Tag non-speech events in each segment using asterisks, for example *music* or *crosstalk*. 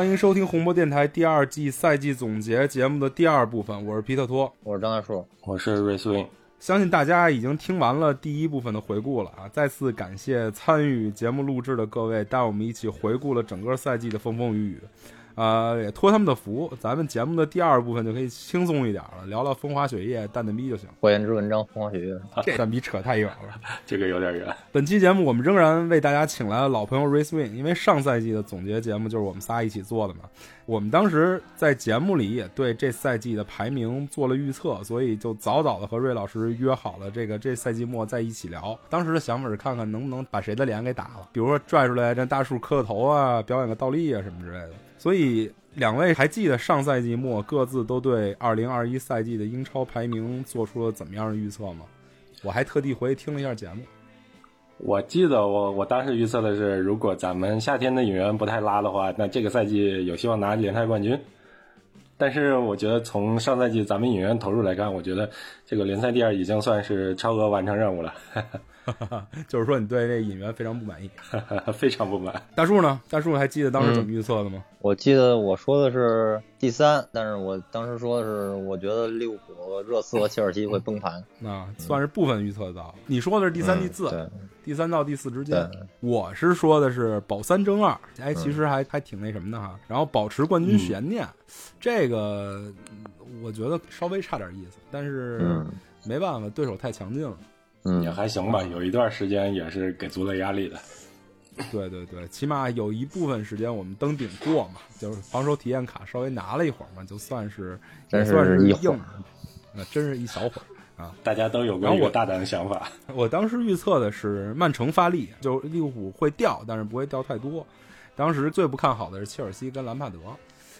欢迎收听红魔电台第二季赛季总结节目的第二部分，我是皮特托。我是张大树，我是瑞斯 win，相信大家已经听完了第一部分的回顾了啊！再次感谢参与节目录制的各位，带我们一起回顾了整个赛季的风风雨雨。呃，也托他们的福，咱们节目的第二部分就可以轻松一点了，聊聊风花雪月、蛋蛋逼就行。火焰之文章，风花雪月。这蛋逼扯太远了。*laughs* 这个有点远。本期节目我们仍然为大家请来了老朋友 Race Win，因为上赛季的总结节目就是我们仨一起做的嘛。我们当时在节目里也对这赛季的排名做了预测，所以就早早的和瑞老师约好了这个这赛季末在一起聊。当时的想法是看看能不能把谁的脸给打了，比如说拽出来让大树磕个头啊，表演个倒立啊什么之类的。所以两位还记得上赛季末各自都对2021赛季的英超排名做出了怎么样的预测吗？我还特地回去听了一下节目。我记得我我当时预测的是，如果咱们夏天的引援不太拉的话，那这个赛季有希望拿联赛冠军。但是我觉得从上赛季咱们引援投入来看，我觉得这个联赛第二已经算是超额完成任务了，*laughs* 就是说你对这引援非常不满意。*laughs* 非常不满。大树呢？大树还记得当时怎么预测的吗？我记得我说的是第三，但是我当时说的是，我觉得利物浦、热刺和切尔西会崩盘。那、算是部分预测得到。你说的是第三、嗯第四，对第三到第四之间。我是说的是保三争二，哎，其实还、还挺那什么的哈。然后保持冠军悬念，这个嗯我觉得稍微差点意思，但是嗯没办法，对手太强劲了。嗯也还行吧，有一段时间也是给足了压力的。对对对，起码有一部分时间我们登顶过嘛，*laughs* 就是防守体验卡稍微拿了一会儿嘛，就算是真是也算是一会儿硬，那真是一小会儿啊。大家都有过我一个大胆的想法，*laughs* 我当时预测的是曼城发力，就利物浦会掉，但是不会掉太多。当时最不看好的是切尔西跟兰帕德，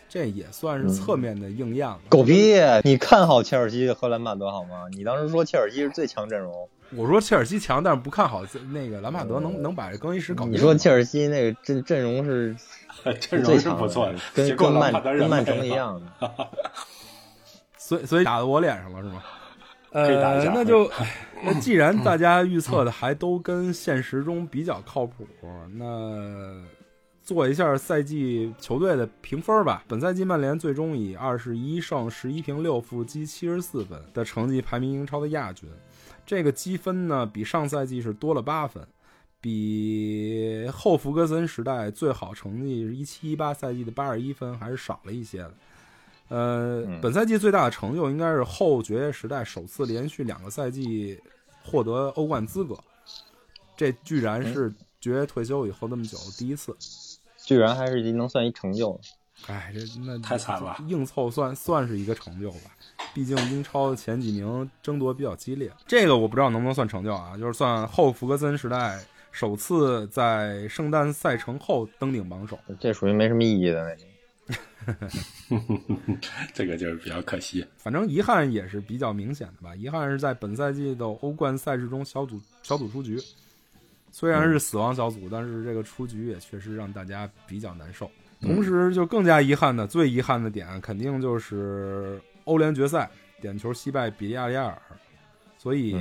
这也算是侧面的应验了。狗逼！你看好切尔西和兰帕德好吗？你当时说切尔西是最强阵容，我说切尔西强，但是不看好那个兰帕德能能把这更衣室搞定。你说切尔西那个阵阵容是 *laughs* 阵容是不错的，跟跟曼曼城一样的。*laughs* 所以所以打到我脸上了是吗？*laughs* 呃，那就那既然大家预测的还都跟现实中比较靠谱，那做一下赛季球队的评分吧。本赛季曼联最终以二十一胜十一平六负积七十四分的成绩排名英超的亚军，这个积分呢比上赛季是多了八分。比后弗格森时代最好成绩是一七一八赛季的八十一分还是少了一些的。呃，嗯本赛季最大的成就应该是后爵爷时代首次连续两个赛季获得欧冠资格，这居然是爵爷退休以后那么久第一次。居然还是能算一成就。哎，这那太惨了，硬凑算算是一个成就吧。毕竟英超前几名争夺比较激烈，这个我不知道能不能算成就啊，就是算后弗格森时代首次在圣诞赛程后登顶榜首。这属于没什么意义的那种。*laughs* 这个就是比较可惜。反正遗憾也是比较明显的吧。遗憾是在本赛季的欧冠赛事中小组小组出局，虽然是死亡小组，但是这个出局也确实让大家比较难受。同时，就更加遗憾的，最遗憾的点肯定就是欧联决赛点球惜败比利亚雷亚尔。所以，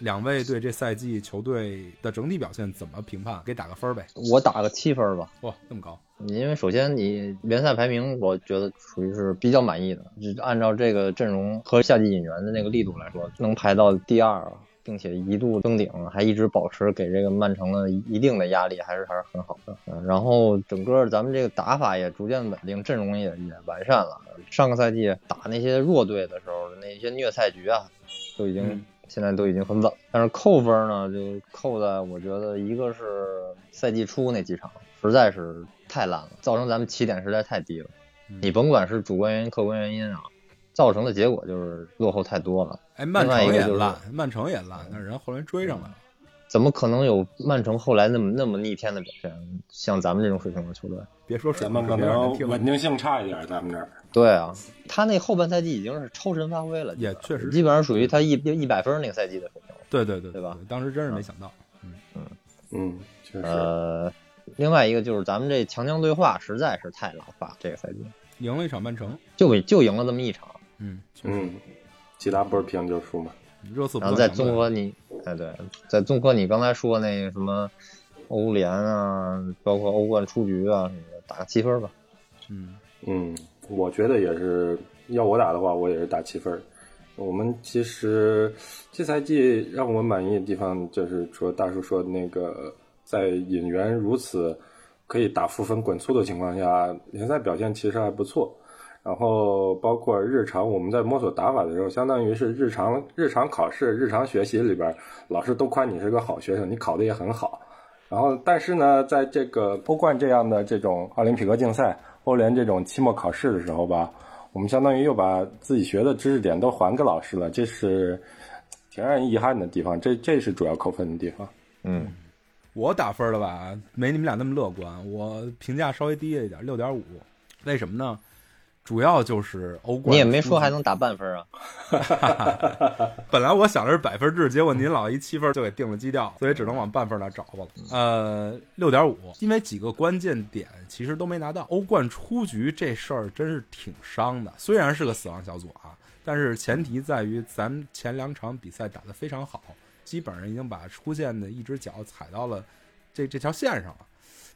两位对这赛季球队的整体表现怎么评判？给打个分儿呗。我打个七分吧，哇，这么高！因为首先你联赛排名，我觉得属于是比较满意的，就按照这个阵容和夏季引援的那个力度来说，能排到第二，并且一度登顶，还一直保持给这个曼城的一定的压力，还是还是很好的。嗯，然后整个咱们这个打法也逐渐稳定，阵容也也完善了。上个赛季打那些弱队的时候那些虐菜局啊，都已经、嗯现在都已经很稳，但是扣分呢，就扣在我觉得一个是赛季初那几场实在是太烂了，造成咱们起点实在太低了。嗯你甭管是主观原因、客观原因啊，造成的结果就是落后太多了。哎，曼城也烂，曼城也烂，但是人后来追上来了。怎么可能有曼城后来那么那么逆天的表现？像咱们这种水平的球队，别说水平别让人能稳定性差一点，咱们这儿。对啊，他那后半赛季已经是超神发挥了，也确实基本上属于他一一百分那个赛季的水平。对对对对吧？当时真是没想到。嗯，确实。呃，另外一个就是咱们这强强对话实在是太老化，这个赛季赢了一场曼城，就就赢了这么一场。嗯，确实嗯，其他不是平就是输嘛。热刺然后再综合你，哎对，再综合你刚才说那个什么欧联啊，包括欧冠出局啊什么的，打个七分吧。嗯嗯，我觉得也是，要我打的话，我也是打七分。我们其实这赛季让我们满意的地方，就是除了大叔说的那个，在引援如此可以打负分滚粗的情况下，联赛表现其实还不错。然后包括日常我们在摸索打法的时候，相当于是日常日常考试、日常学习里边，老师都夸你是个好学生，你考的也很好。然后，但是呢，在这个欧冠这样的这种奥林匹克竞赛、欧联这种期末考试的时候吧，我们相当于又把自己学的知识点都还给老师了，这是挺让人遗憾的地方。这这是主要扣分的地方。嗯，我打分的吧，没你们俩那么乐观，我评价稍微低了一点，六点五。为什么呢？主要就是欧冠，你也没说还能打半分啊。*laughs* 本来我想的是百分制，结果您老一七分就给定了基调，所以只能往半分那找吧了。呃，六点五，因为几个关键点其实都没拿到。欧冠出局这事儿真是挺伤的，虽然是个死亡小组啊，但是前提在于咱们前两场比赛打得非常好，基本上已经把出线的一只脚踩到了这这条线上了。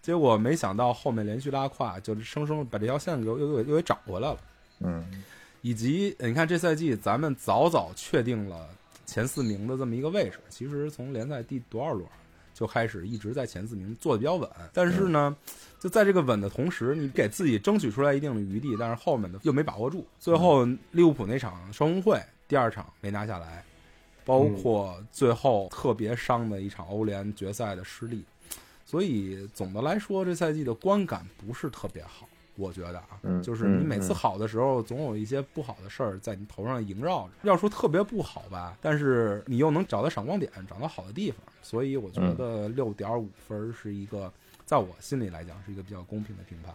结果没想到后面连续拉胯，就是生生把这条线给又又又给找回来了。嗯，以及呃你看这赛季咱们早早确定了前四名的这么一个位置，其实从联赛第多少轮就开始一直在前四名做的比较稳，但是呢，就在这个稳的同时，你给自己争取出来一定的余地，但是后面的又没把握住，最后利物浦那场双红会第二场没拿下来，包括最后特别伤的一场欧联决赛的失利，所以总的来说这赛季的观感不是特别好。我觉得啊，嗯就是你每次嗯好的时候，总有一些不好的事儿在你头上萦绕着。要说特别不好吧，但是你又能找到闪光点，找到好的地方，所以我觉得六点五分是一个，在我心里来讲是一个比较公平的评判。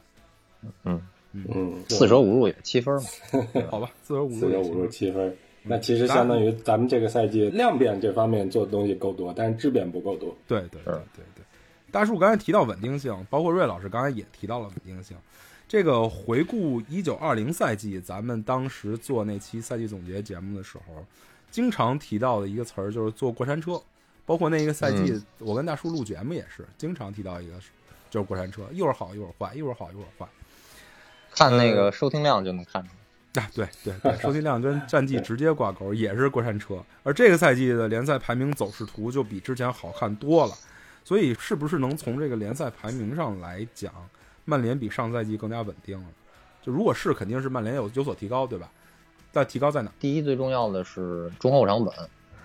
嗯嗯，四舍五入也七分嘛。*laughs* 好吧，四舍五入四舍五入七分。那其实相当于咱们这个赛季量变这方面做的东西够多，但是质变不够多。对对对对对，大树刚才提到稳定性，包括瑞老师刚才也提到了稳定性。这个回顾一九二零赛季，咱们当时做那期赛季总结节目的时候，经常提到的一个词儿就是坐过山车。包括那一个赛季，我跟大叔录节目也是经常提到一个，就是过山车，一会儿好一会儿坏，一会儿好一会儿坏。看那个收听量就能看出来。啊，对对对，收听量跟战绩直接挂钩，也是过山车。而这个赛季的联赛排名走势图就比之前好看多了，所以是不是能从这个联赛排名上来讲，曼联比上赛季更加稳定了？就如果是，肯定是曼联有有所提高，对吧？但提高在哪？第一最重要的是中后场稳，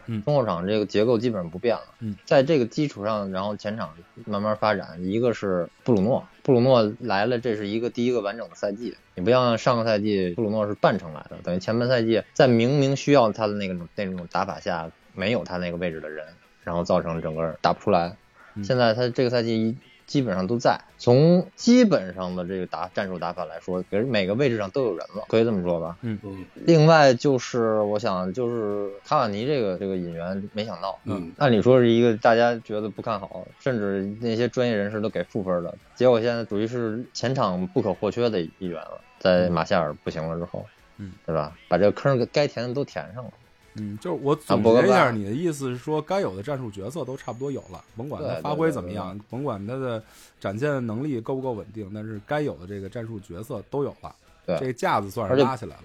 嗯中后场这个结构基本上不变了，嗯，在这个基础上，然后前场慢慢发展。一个是布鲁诺，布鲁诺来了，这是一个第一个完整的赛季。你不像上个赛季布鲁诺是半程来的，等于前半赛季在明明需要他的那个那种打法下，没有他那个位置的人，然后造成整个打不出来。嗯。现在他这个赛季基本上都在，从基本上的这个打战术打法来说，给每个位置上都有人了，可以这么说吧。嗯。另外就是，我想就是卡瓦尼这个这个引援，没想到，嗯，按理说是一个大家觉得不看好，甚至那些专业人士都给负分的，结果现在属于是前场不可或缺的一员了，在马夏尔不行了之后，嗯，对吧？把这个坑该填的都填上了，嗯，就是我总结一下，你的意思是说，该有的战术角色都差不多有了，甭管他发挥怎么样，甭管他的展现能力够不够稳定，但是该有的这个战术角色都有了，对这个架子算是拉起来了。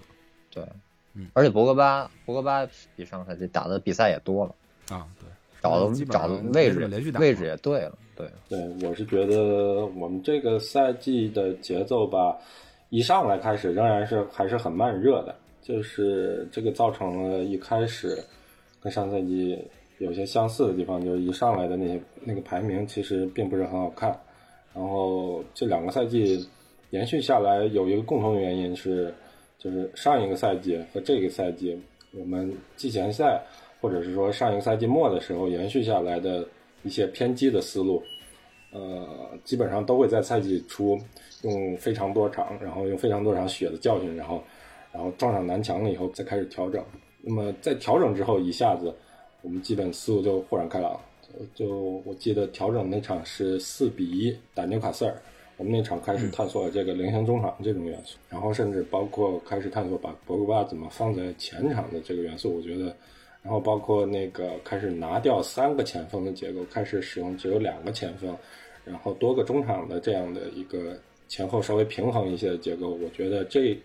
对，嗯。而且博格巴博格巴比上赛季打的比赛也多了，啊，对，找的基本找的上位置连续打位置也对了，对，对，我是觉得我们这个赛季的节奏吧，一上来开始仍然是还是很慢热的，就是这个造成了一开始跟上赛季有些相似的地方，就是一上来的那些那个排名其实并不是很好看，然后这两个赛季延续下来有一个共同的原因是，就是上一个赛季和这个赛季我们季前赛或者是说上一个赛季末的时候延续下来的一些偏激的思路，呃，基本上都会在赛季初用非常多场，然后用非常多场血的教训，然后然后撞上南墙了以后再开始调整。那么在调整之后，一下子我们基本思路就豁然开朗。就就我记得调整那场是四比一打纽卡斯尔，我们那场开始探索这个菱形中场这种元素，然后甚至包括开始探索把博格巴怎么放在前场的这个元素，我觉得，然后包括那个开始拿掉三个前锋的结构，开始使用只有两个前锋，然后多个中场的这样的一个前后稍微平衡一些的结构，我觉得这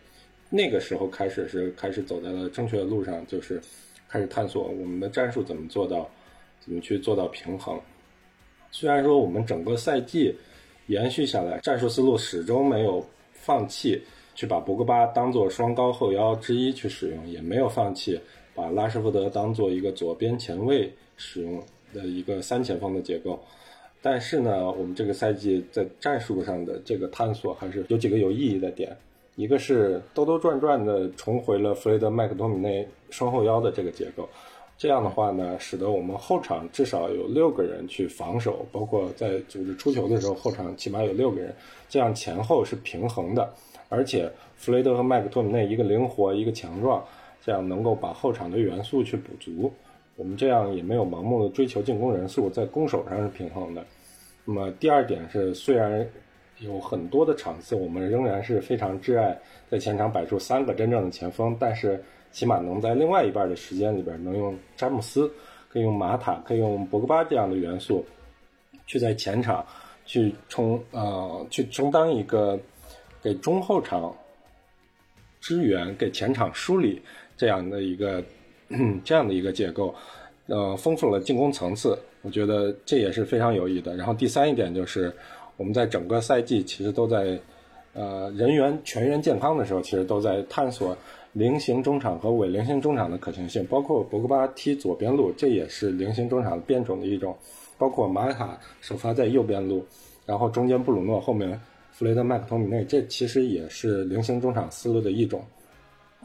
那个时候开始是开始走在了正确的路上，就是开始探索我们的战术怎么做到，怎么去做到平衡。虽然说我们整个赛季延续下来，战术思路始终没有放弃去把博格巴当做双高后腰之一去使用，也没有放弃把拉什福德当做一个左边前卫使用的一个三前锋的结构。但是呢，我们这个赛季在战术上的这个探索还是有几个有意义的点。一个是兜兜转转的重回了弗雷德麦克托米内双后腰的这个结构，这样的话呢，使得我们后场至少有六个人去防守，包括在组织出球的时候，后场起码有六个人，这样前后是平衡的。而且弗雷德和麦克托米内一个灵活，一个强壮，这样能够把后场的元素去补足。我们这样也没有盲目的追求进攻人数，在攻守上是平衡的。那么第二点是，虽然有很多的场次，我们仍然是非常挚爱在前场摆出三个真正的前锋，但是起码能在另外一半的时间里边，能用詹姆斯，可以用马塔，可以用博格巴这样的元素，去在前场去充呃去充当一个给中后场支援、给前场梳理这样的一个这样的一个结构，呃，丰富了进攻层次，我觉得这也是非常有益的。然后第三一点就是。我们在整个赛季其实都在，呃，人员全员健康的时候，其实都在探索菱形中场和伪菱形中场的可行性。包括博格巴踢左边路，这也是菱形中场的变种的一种；包括马卡首发在右边路，然后中间布鲁诺，后面弗雷德麦克托米内，这其实也是菱形中场思路的一种。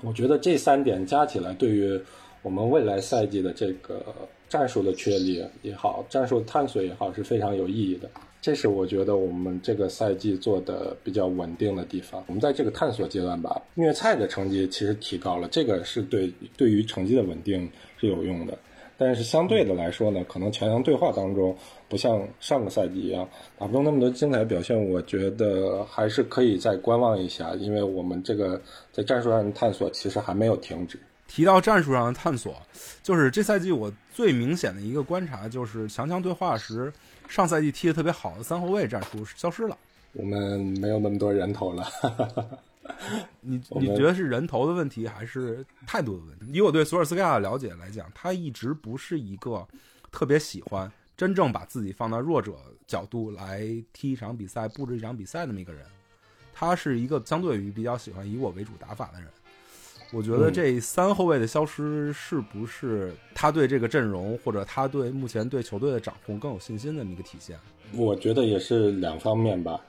我觉得这三点加起来，对于我们未来赛季的这个战术的确立也好，战术探索也好，是非常有意义的。这是我觉得我们这个赛季做的比较稳定的地方。我们在这个探索阶段吧，虐菜的成绩其实提高了，这个是对对于成绩的稳定是有用的。但是相对的来说呢，可能强强对话当中，不像上个赛季一样打不出那么多精彩表现。我觉得还是可以再观望一下，因为我们这个在战术上的探索其实还没有停止。提到战术上的探索，就是这赛季我最明显的一个观察，就是强强对话时。上赛季踢得特别好的三后卫战术消失了，我们没有那么多人头了。你 *laughs* 你觉得是人头的问题还是态度的问题？以我对索尔斯克亚的了解来讲，他一直不是一个特别喜欢真正把自己放到弱者角度来踢一场比赛、布置一场比赛的那么一个人。他是一个相对于比较喜欢以我为主打法的人。我觉得这三后卫的消失，是不是他对这个阵容或者他对目前对球队的掌控更有信心的一个体现？我觉得也是两方面吧。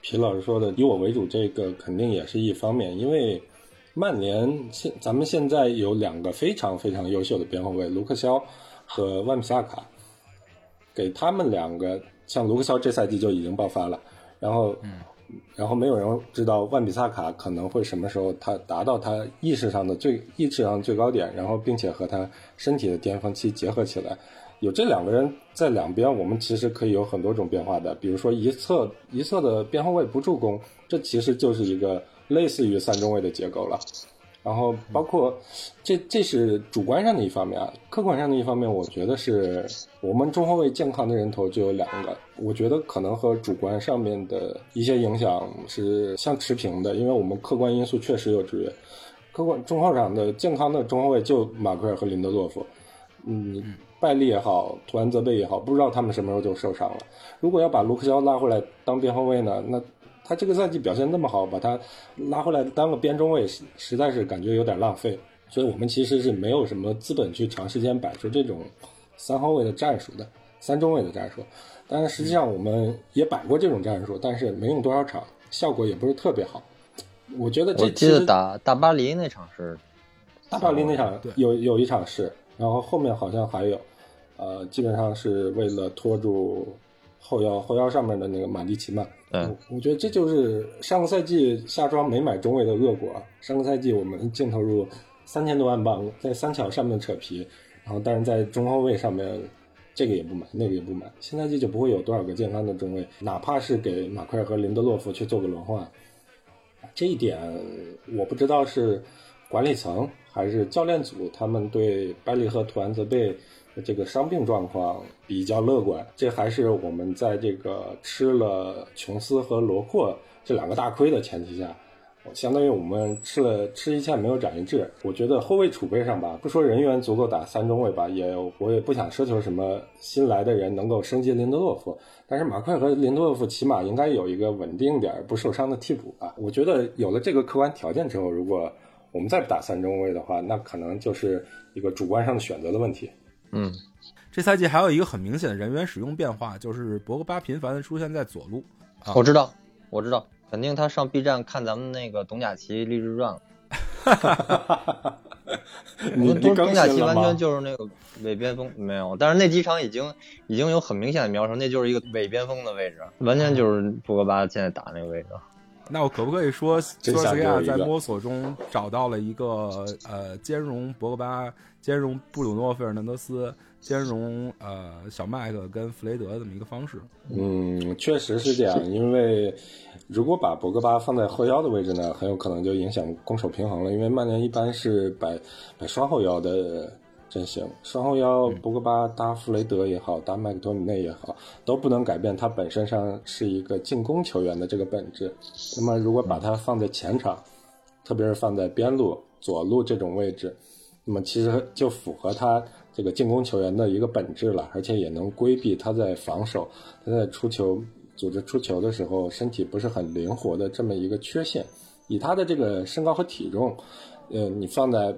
皮老师说的以我为主，这个肯定也是一方面，因为曼联现咱们现在有两个非常非常优秀的边后卫，卢克肖和万比萨卡，给他们两个，像卢克肖这赛季就已经爆发了，然后。然后没有人知道万比萨卡可能会什么时候他达到他意识上的最意识上最高点，然后并且和他身体的巅峰期结合起来。有这两个人在两边，我们其实可以有很多种变化的。比如说一侧一侧的边后卫不助攻，这其实就是一个类似于三中卫的结构了。然后包括这这是主观上的一方面啊，客观上的一方面，我觉得是我们中后卫健康的人头就有两个，我觉得可能和主观上面的一些影响是相持平的，因为我们客观因素确实有制约。客观中后场的健康的中后卫就马奎尔和林德洛夫，嗯，拜利也好，图安泽贝也好，不知道他们什么时候就受伤了。如果要把卢克肖拉回来当边后卫呢，那。他这个赛季表现那么好，把他拉回来当个边中卫，实实在是感觉有点浪费。所以我们其实是没有什么资本去长时间摆出这种三后卫的战术的，三中卫的战术。但是实际上我们也摆过这种战术，但是没用多少场，效果也不是特别好。我觉得这我记得打大巴黎那场是大巴黎那场有有一场是，然后后面好像还有，呃，基本上是为了拖住。后腰后腰上面的那个马蒂奇曼，嗯，我觉得这就是上个赛季夏窗没买中卫的恶果。上个赛季我们净投入三千多万镑在三桥上面扯皮，然后但是在中后卫上面这个也不买，那个也不买。新赛季就不会有多少个健康的中卫，哪怕是给马奎尔和林德洛夫去做个轮换，这一点我不知道是管理层还是教练组他们对拜利和图安泽贝的这个伤病状况比较乐观，这还是我们在这个吃了琼斯和罗阔这两个大亏的前提下。相当于我们吃了吃一堑没有长一智。我觉得后卫储备上吧，不说人员足够打三中卫吧，也我也不想奢求什么新来的人能够升级林德洛夫。但是马奎和林德洛夫起码应该有一个稳定点、不受伤的替补吧。我觉得有了这个客观条件之后，如果我们再不打三中卫的话，那可能就是一个主观上的选择的问题。嗯，这赛季还有一个很明显的人员使用变化，就是博格巴频繁的出现在左路。啊我知道，我知道，肯定他上 B 站看咱们那个董贾奇励志传了。*laughs* 你你更董贾奇完全？就是那个伪边锋，没有，但是那几场已经已经有很明显的描述，那就是一个伪边锋的位置，完全就是博格巴现在打那个位置。那我可不可以说，真索尔斯克亚在摸索中找到了一个呃兼容博格巴、兼容布鲁诺·费尔南德斯、兼容呃小麦克跟弗雷德这么一个方式？嗯，确实是这样。因为如果把博格巴放在后腰的位置呢，很有可能就影响攻守平衡了。因为曼联一般是摆摆双后腰的阵型，双后腰博格巴搭弗雷德也好，搭麦克托米内也好，都不能改变他本身上是一个进攻球员的这个本质。那么如果把他放在前场，特别是放在边路、左路这种位置，那么其实就符合他这个进攻球员的一个本质了，而且也能规避他在防守、他在出球、组织出球的时候身体不是很灵活的这么一个缺陷。以他的这个身高和体重，呃，你放在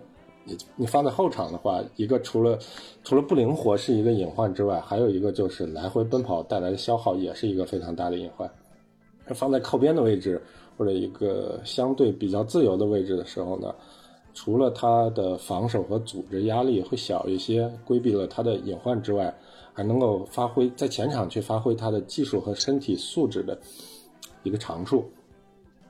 你你放在后场的话，一个除了除了不灵活是一个隐患之外，还有一个就是来回奔跑带来的消耗也是一个非常大的隐患。放在靠边的位置或者一个相对比较自由的位置的时候呢，除了他的防守和组织压力会小一些，规避了他的隐患之外，还能够发挥在前场去发挥他的技术和身体素质的一个长处，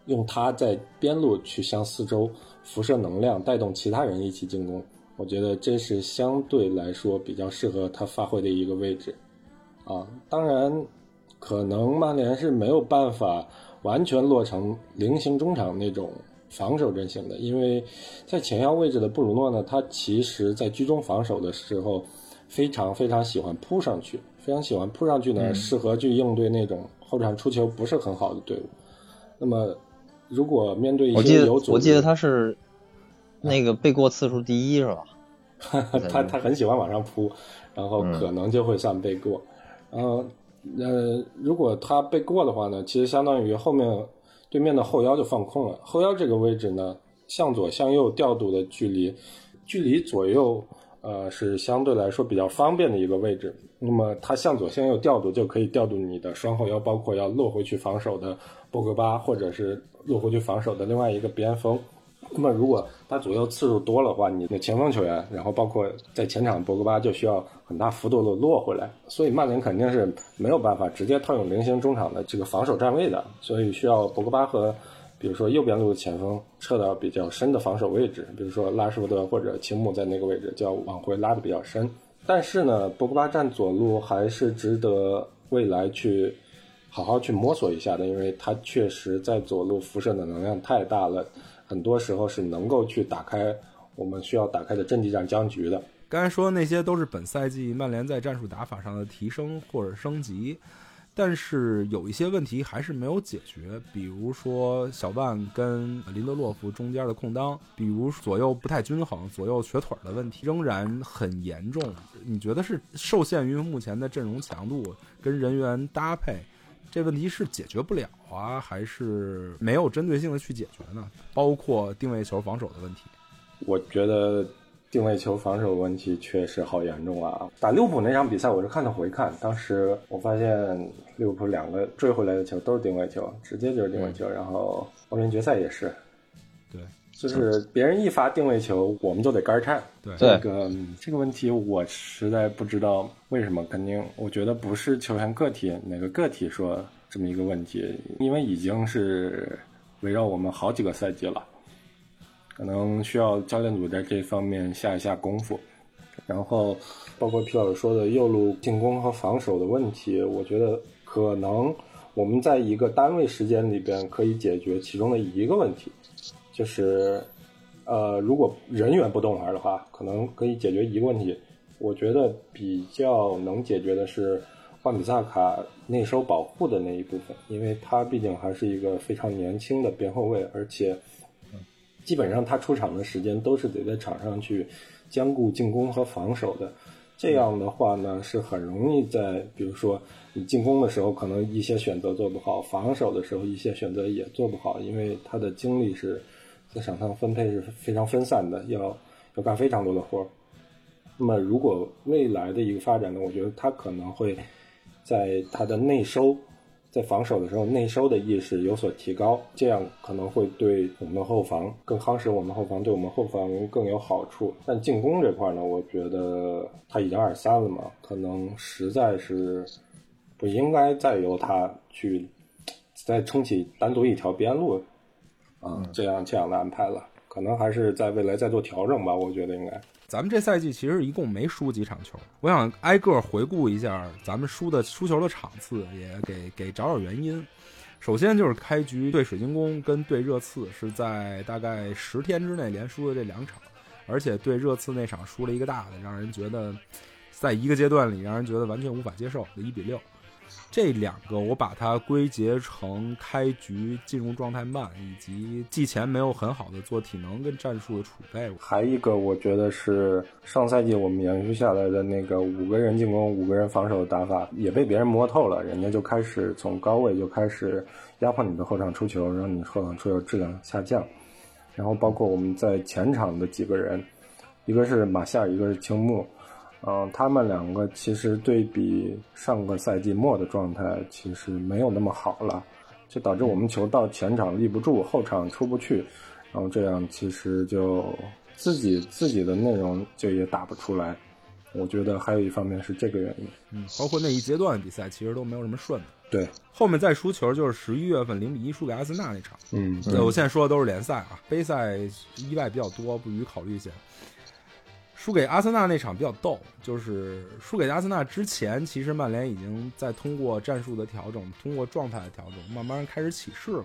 用他在边路去向四周辐射能量，带动其他人一起进攻。我觉得这是相对来说比较适合他发挥的一个位置，啊，当然，可能曼联是没有办法完全落成菱形中场那种防守阵型的，因为在前腰位置的布鲁诺呢，他其实在居中防守的时候非常非常喜欢扑上去，非常喜欢扑上去呢，适合去应对那种后场出球不是很好的队伍。那么，如果面对一些有组织我记得他是那个背过次数第一是吧？*laughs* 他他很喜欢往上扑，然后可能就会算背过。然后呃，如果他背过的话呢，其实相当于后面对面的后腰就放空了。后腰这个位置呢，向左向右调度的距离，距离左右呃是相对来说比较方便的一个位置。那么他向左向右调度，就可以调度你的双后腰，包括要落回去防守的博格巴，或者是落回去防守的另外一个边锋。那么如果他左右次数多了的话，你的前锋球员，然后包括在前场博格巴就需要很大幅度的落回来，所以曼联肯定是没有办法直接套用菱形中场的这个防守站位的，所以需要博格巴和比如说右边路的前锋撤到比较深的防守位置，比如说拉什福德或者青木在那个位置就要往回拉的比较深。但是呢，博格巴站左路还是值得未来去好好去摸索一下的，因为他确实在左路辐射的能量太大了。很多时候是能够去打开我们需要打开的阵地战僵局的。刚才说的那些都是本赛季曼联在战术打法上的提升或者升级，但是有一些问题还是没有解决，比如说小万跟林德洛夫中间的空当，比如左右不太均衡、左右瘸腿的问题仍然很严重。你觉得是受限于目前的阵容强度跟人员搭配？这问题是解决不了啊，还是没有针对性的去解决呢？包括定位球防守的问题。我觉得定位球防守问题确实好严重啊！打利物浦那场比赛，我是看的回看，当时我发现利物浦两个追回来的球都是定位球，直接就是定位球，然后欧联决赛也是，对，就是别人一发定位球，我们就得杆儿颤。对。对。这个嗯这个问题我实在不知道为什么，肯定我觉得不是球员个体哪个个体说这么一个问题，因为已经是围绕我们好几个赛季了，可能需要教练组在这方面下一下功夫。然后包括皮老师说的右路进攻和防守的问题，我觉得可能我们在一个单位时间里边可以解决其中的一个问题，就是呃，如果人员不动玩的话，可能可以解决一个问题。我觉得比较能解决的是万比萨卡内收保护的那一部分，因为他毕竟还是一个非常年轻的边后卫，而且基本上他出场的时间都是得在场上去兼顾进攻和防守的。这样的话呢，是很容易在比如说你进攻的时候，可能一些选择做不好；防守的时候，一些选择也做不好，因为他的精力是在场上分配是非常分散的，要要干非常多的活儿。那么，如果未来的一个发展呢，我觉得他可能会在他的内收，在防守的时候内收的意识有所提高，这样可能会对我们的后防更夯实我们后防，对我们后防更有好处。但进攻这块呢，我觉得他已经二十三了嘛，可能实在是不应该再由他去再撑起单独一条边路啊，这样这样的安排了，可能还是在未来再做调整吧，我觉得应该。咱们这赛季其实一共没输几场球，我想挨个回顾一下咱们输的输球的场次，也给给找找原因。首先就是开局对水晶宫跟对热刺是在大概十天之内连输的这两场，而且对热刺那场输了一个大的，让人觉得在一个阶段里让人觉得完全无法接受的一比六。这两个我把它归结成开局进入状态慢，以及季前没有很好的做体能跟战术的储备。还一个，我觉得是上赛季我们延续下来的那个五个人进攻、五个人防守的打法，也被别人摸透了，人家就开始从高位就开始压迫你的后场出球，让你后场出球质量下降。然后包括我们在前场的几个人，一个是马夏尔，一个是青木。嗯，他们两个其实对比上个赛季末的状态，其实没有那么好了，就导致我们球到前场立不住，后场出不去，然后这样其实就自己自己的内容就也打不出来。我觉得还有一方面是这个原因。嗯，包括那一阶段比赛其实都没有什么顺的。对，后面再输球就是十一月份零比一输给阿森纳那场。嗯，对，我现在说的都是联赛啊，杯赛意外比较多，不予考虑先。输给阿森纳那场比较逗，就是输给阿森纳之前，其实曼联已经在通过战术的调整、通过状态的调整，慢慢开始起势了。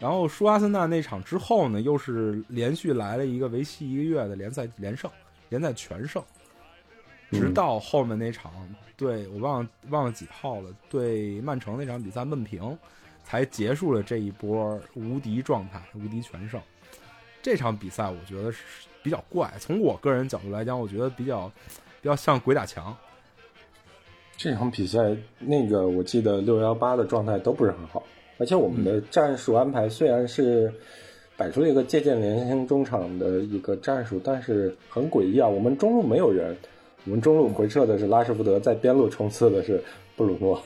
然后输阿森纳那场之后呢，又是连续来了一个为期一个月的联赛连胜，联赛全胜，直到后面那场对我忘了忘了几号了，对曼城那场比赛闷平，才结束了这一波无敌状态、无敌全胜。这场比赛我觉得是。比较怪，从我个人角度来讲，我觉得比较比较像鬼打墙。这场比赛，那个我记得六幺八的状态都不是很好，而且我们的战术安排虽然是摆出了一个借鉴联星中场的一个战术，但是很诡异啊！我们中路没有人，我们中路回撤的是拉什福德，在边路冲刺的是布鲁诺。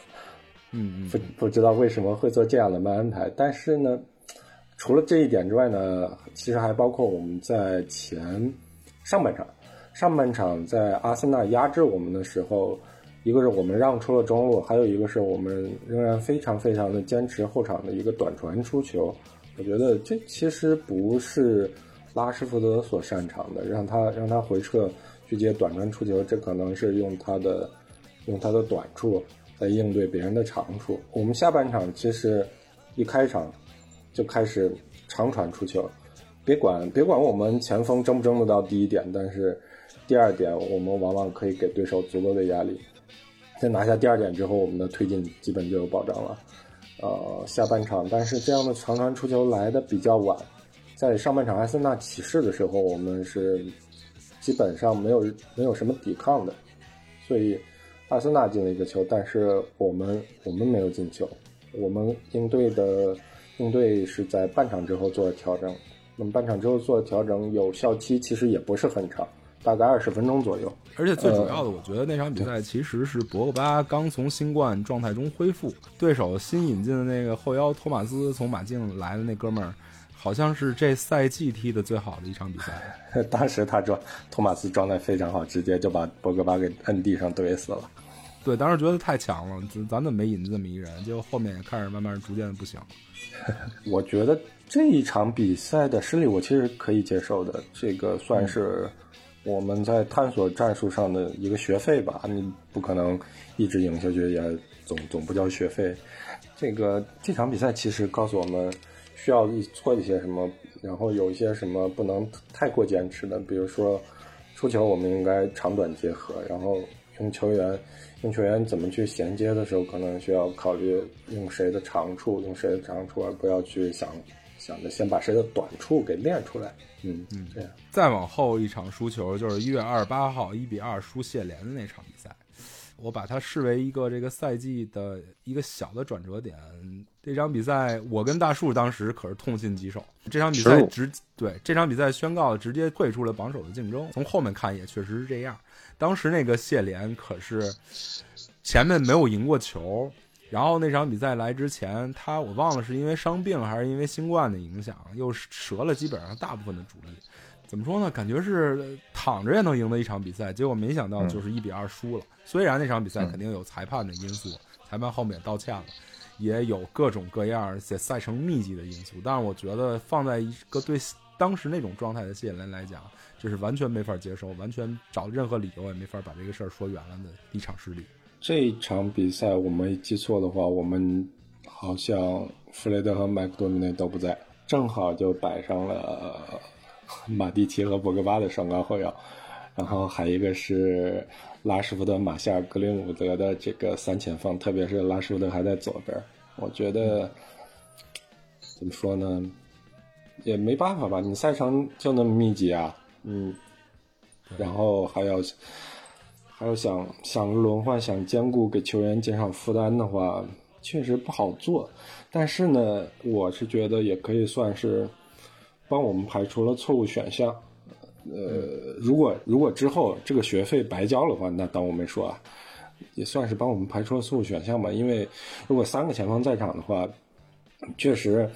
嗯不不知道为什么会做这样的慢安排，但是呢。除了这一点之外呢，其实还包括我们在前上半场，上半场在阿森纳压制我们的时候，一个是我们让出了中路，还有一个是我们仍然非常非常的坚持后场的一个短传出球。我觉得这其实不是拉什福德所擅长的，让他让他回撤去接短传出球，这可能是用他的用他的短处在应对别人的长处。我们下半场其实一开场。就开始长传出球，别管别管我们前锋争不争得到第一点，但是第二点我们往往可以给对手足够的压力。在拿下第二点之后，我们的推进基本就有保障了。呃，下半场，但是这样的长传出球来的比较晚，在上半场埃森纳起势的时候，我们是基本上没有没有什么抵抗的，所以阿森纳进了一个球，但是我们我们没有进球，我们应对的。应对是在半场之后做的调整，那么半场之后做的调整有效期其实也不是很长，大概二十分钟左右。而且最主要的，我觉得那场比赛其实是博格巴刚从新冠状态中恢复，对手新引进的那个后腰托马斯从马竞来的那哥们儿，好像是这赛季踢的最好的一场比赛。*laughs* 当时他状托马斯状态非常好，直接就把博格巴给摁地上怼死了。对，当时觉得太强了，咱咱怎么没引进这么一人？结果后面也开始慢慢逐渐不行。*laughs* 我觉得这一场比赛的失利，我其实可以接受的。这个算是我们在探索战术上的一个学费吧，你不可能一直赢下去，也总总不交学费。这个这场比赛其实告诉我们需要一做一些什么，然后有一些什么不能太过坚持的，比如说出球我们应该长短结合，然后用球员用球员怎么去衔接的时候，可能需要考虑用谁的长处，用谁的长处，而不要去想想着先把谁的短处给练出来。嗯嗯，这样。再往后一场输球就是一月二十八号一比二输谢联的那场比赛，我把它视为一个这个赛季的一个小的转折点。这场比赛我跟大树当时可是痛心疾首，这场比赛直对这场比赛宣告直接退出了榜首的竞争。从后面看也确实是这样，当时那个谢联可是前面没有赢过球。然后那场比赛来之前，他我忘了是因为伤病还是因为新冠的影响，又折了基本上大部分的主力。怎么说呢？感觉是躺着也能赢的一场比赛，结果没想到就是一比二输了。虽然那场比赛肯定有裁判的因素，裁判后面也道歉了，也有各种各样且赛程密集的因素，但是我觉得放在一个对当时那种状态的谢联来讲，这是完全没法接受，完全找任何理由也没法把这个事儿说圆了的一场失利。这一场比赛我没记错的话，我们好像弗雷德和麦克多米内都不在，正好就摆上了马蒂奇和博格巴的双高后腰，然后还一个是拉什福德、马夏尔、格林伍德的这个三前锋，特别是拉什福德还在左边，我觉得怎么说呢，也没办法吧，你赛程就那么密集啊，嗯，然后还要。还要想想轮换、想兼顾给球员减少负担的话，确实不好做。但是呢，我是觉得也可以算是帮我们排除了错误选项。呃，如果如果之后这个学费白交的话，那当我没说啊，也算是帮我们排除了错误选项吧。因为如果三个前锋在场的话，确实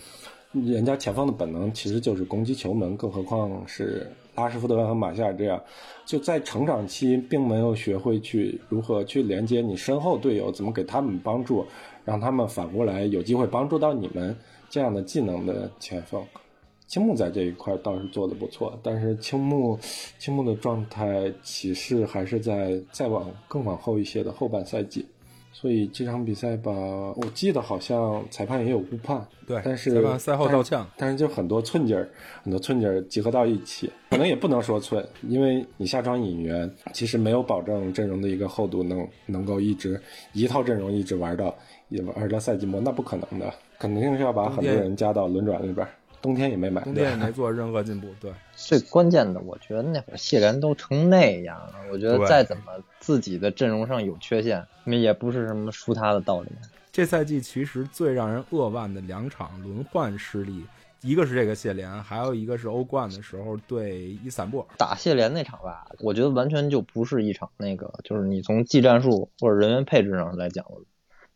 人家前锋的本能其实就是攻击球门，更何况是拉什福德和马夏尔这样，就在成长期并没有学会去如何去连接你身后队友，怎么给他们帮助，让他们反过来有机会帮助到你们这样的技能的前锋。青木在这一块倒是做的不错，但是青木青木的状态启示还是在再往更往后一些的后半赛季。所以这场比赛吧，我记得好像裁判也有误判，对，但是裁判赛后道歉。但是就很多寸劲儿，很多寸劲儿集合到一起，可能也不能说寸，因为你下场引援其实没有保证阵容的一个厚度能能够一直一套阵容一直玩到也玩到赛季末，那不可能的，肯定是要把很多人加到轮转里边。冬天也没买，冬天也没做任何进步，对，最关键的，我觉得那会儿谢联都成那样了，我觉得再怎么自己的阵容上有缺陷，那也不是什么输他的道理。这赛季其实最让人扼腕的两场轮换失利，一个是这个谢联，还有一个是欧冠的时候对伊斯坦布尔。打谢联那场吧，我觉得完全就不是一场那个，就是你从技战术或者人员配置上来讲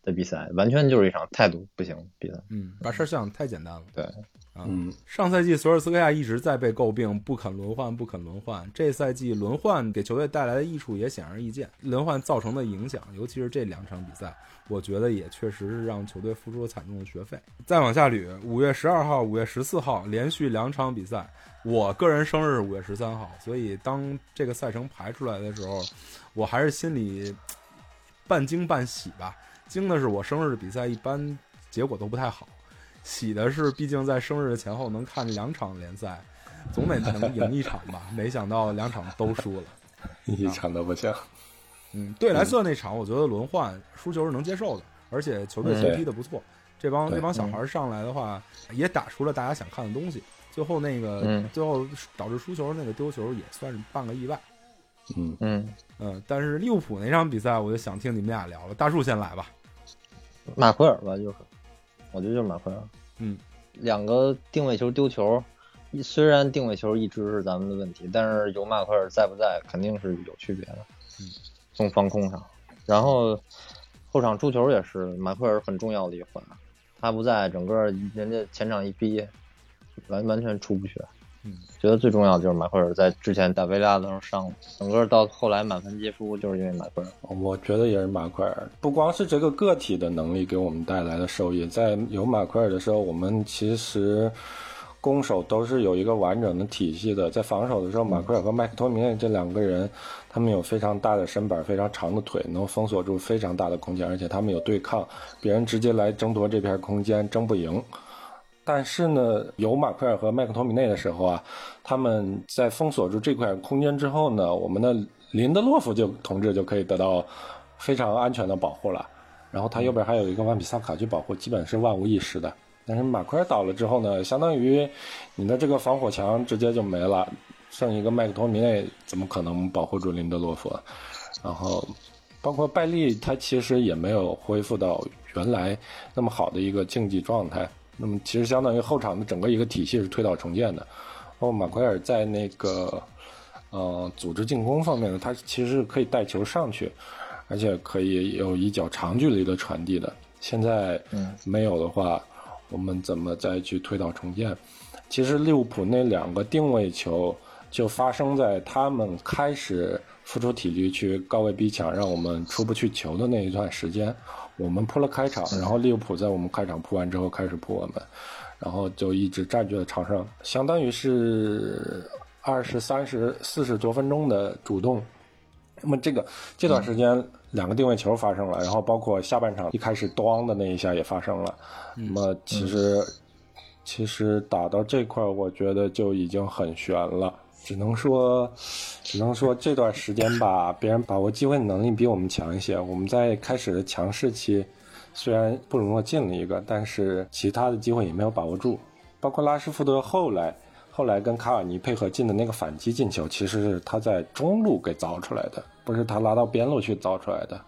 的比赛，完全就是一场态度不行比赛。嗯，把事儿想得太简单了。对，啊，嗯，上赛季索尔斯克亚一直在被诟病不肯轮换，不肯轮换。这赛季轮换给球队带来的益处也显而易见，轮换造成的影响，尤其是这两场比赛，我觉得也确实是让球队付出了惨重的学费。再往下捋，五月十二号、五月十四号连续两场比赛，我个人生日五月十三号，所以当这个赛程排出来的时候，我还是心里半惊半喜吧。惊的是我生日的比赛一般结果都不太好。喜的是，毕竟在生日的前后能看两场联赛，总得能赢一场吧。没想到两场都输了。*laughs* 一场都不行。嗯，对莱瑟那场，我觉得轮换输球是能接受的，而且球队形踢的不错。这帮这帮小孩上来的话，也打出了大家想看的东西。最后那个，嗯最后导致输球那个丢球也算是半个意外。嗯，嗯，嗯，但是利物浦那场比赛，我就想听你们俩聊了。大树先来吧。马奎尔吧，就是，我觉得就是马奎尔。嗯，两个定位球丢球，虽然定位球一直是咱们的问题，但是有马奎尔在不在，肯定是有区别的。嗯，从防空上，然后后场出球也是马奎尔很重要的一环，他不在，整个人家前场一逼，完完全出不去。嗯，觉得最重要的就是马奎尔在之前打维拉的时候伤，整个到后来满分皆输，就是因为马奎尔。我觉得也是马奎尔，不光是这个个体的能力给我们带来的收益，在有马奎尔的时候，我们其实攻守都是有一个完整的体系的。在防守的时候，马奎尔和麦克托米内这两个人，他们有非常大的身板、非常长的腿，能封锁住非常大的空间，而且他们有对抗，别人直接来争夺这片空间，争不赢。但是呢，有马奎尔和麦克托米内的时候啊，他们在封锁住这块空间之后呢，我们的林德洛夫就同志就可以得到非常安全的保护了。然后他右边还有一个万比萨卡去保护，基本是万无一失的。但是马奎尔倒了之后呢，相当于你的这个防火墙直接就没了，剩一个麦克托米内，怎么可能保护住林德洛夫？然后包括拜利，他其实也没有恢复到原来那么好的一个竞技状态。那么其实相当于后场的整个一个体系是推倒重建的。包括马奎尔在那个呃组织进攻方面呢，他其实是可以带球上去，而且可以有一脚长距离的传递的。现在没有的话，我们怎么再去推倒重建？其实利物浦那两个定位球就发生在他们开始付出体力去高位逼抢，让我们出不去球的那一段时间。我们扑了开场，然后利物浦在我们开场扑完之后开始扑我们，然后就一直占据了场上，相当于是二十三十四十多分钟的主动。那么这个这段时间两个定位球发生了，然后包括下半场一开始咣的那一下也发生了。那么其实其实打到这块，我觉得就已经很悬了。只能说，只能说这段时间吧，*laughs* 别人把握机会的能力比我们强一些。我们在开始的强势期，虽然布鲁诺进了一个，但是其他的机会也没有把握住。包括拉什福德后来，后来跟卡瓦尼配合进的那个反击进球，其实是他在中路给凿出来的，不是他拉到边路去凿出来的。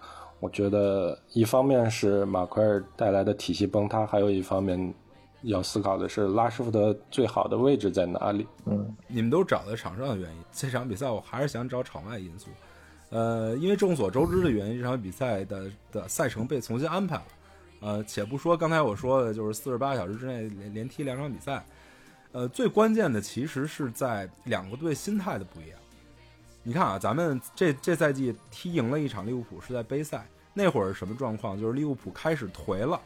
我觉得一方面是马奎尔带来的体系崩塌，还有一方面。要思考的是拉什福德最好的位置在哪里？嗯，你们都找的场上的原因，这场比赛我还是想找场外因素。呃，因为众所周知的原因，这场比赛的的赛程被重新安排了。呃，且不说刚才我说的，就是四十八小时之内连连踢两场比赛。呃，最关键的其实是在两个队心态的不一样。你看啊，咱们这这赛季踢赢了一场利物浦是在杯赛，那会儿什么状况？就是利物浦开始颓了。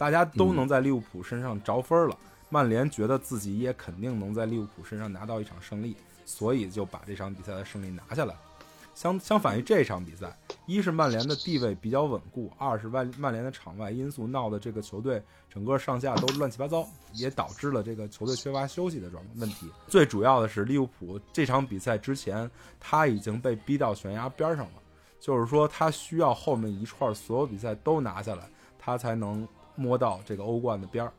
大家都能在利物浦身上着分了，曼联觉得自己也肯定能在利物浦身上拿到一场胜利，所以就把这场比赛的胜利拿下来。相相反于这场比赛，一是曼联的地位比较稳固，二是曼曼联的场外因素闹的这个球队整个上下都乱七八糟，也导致了这个球队缺乏休息的状问题。最主要的是利物浦这场比赛之前他已经被逼到悬崖边上了，就是说他需要后面一串所有比赛都拿下来，他才能。摸到这个欧冠的边儿，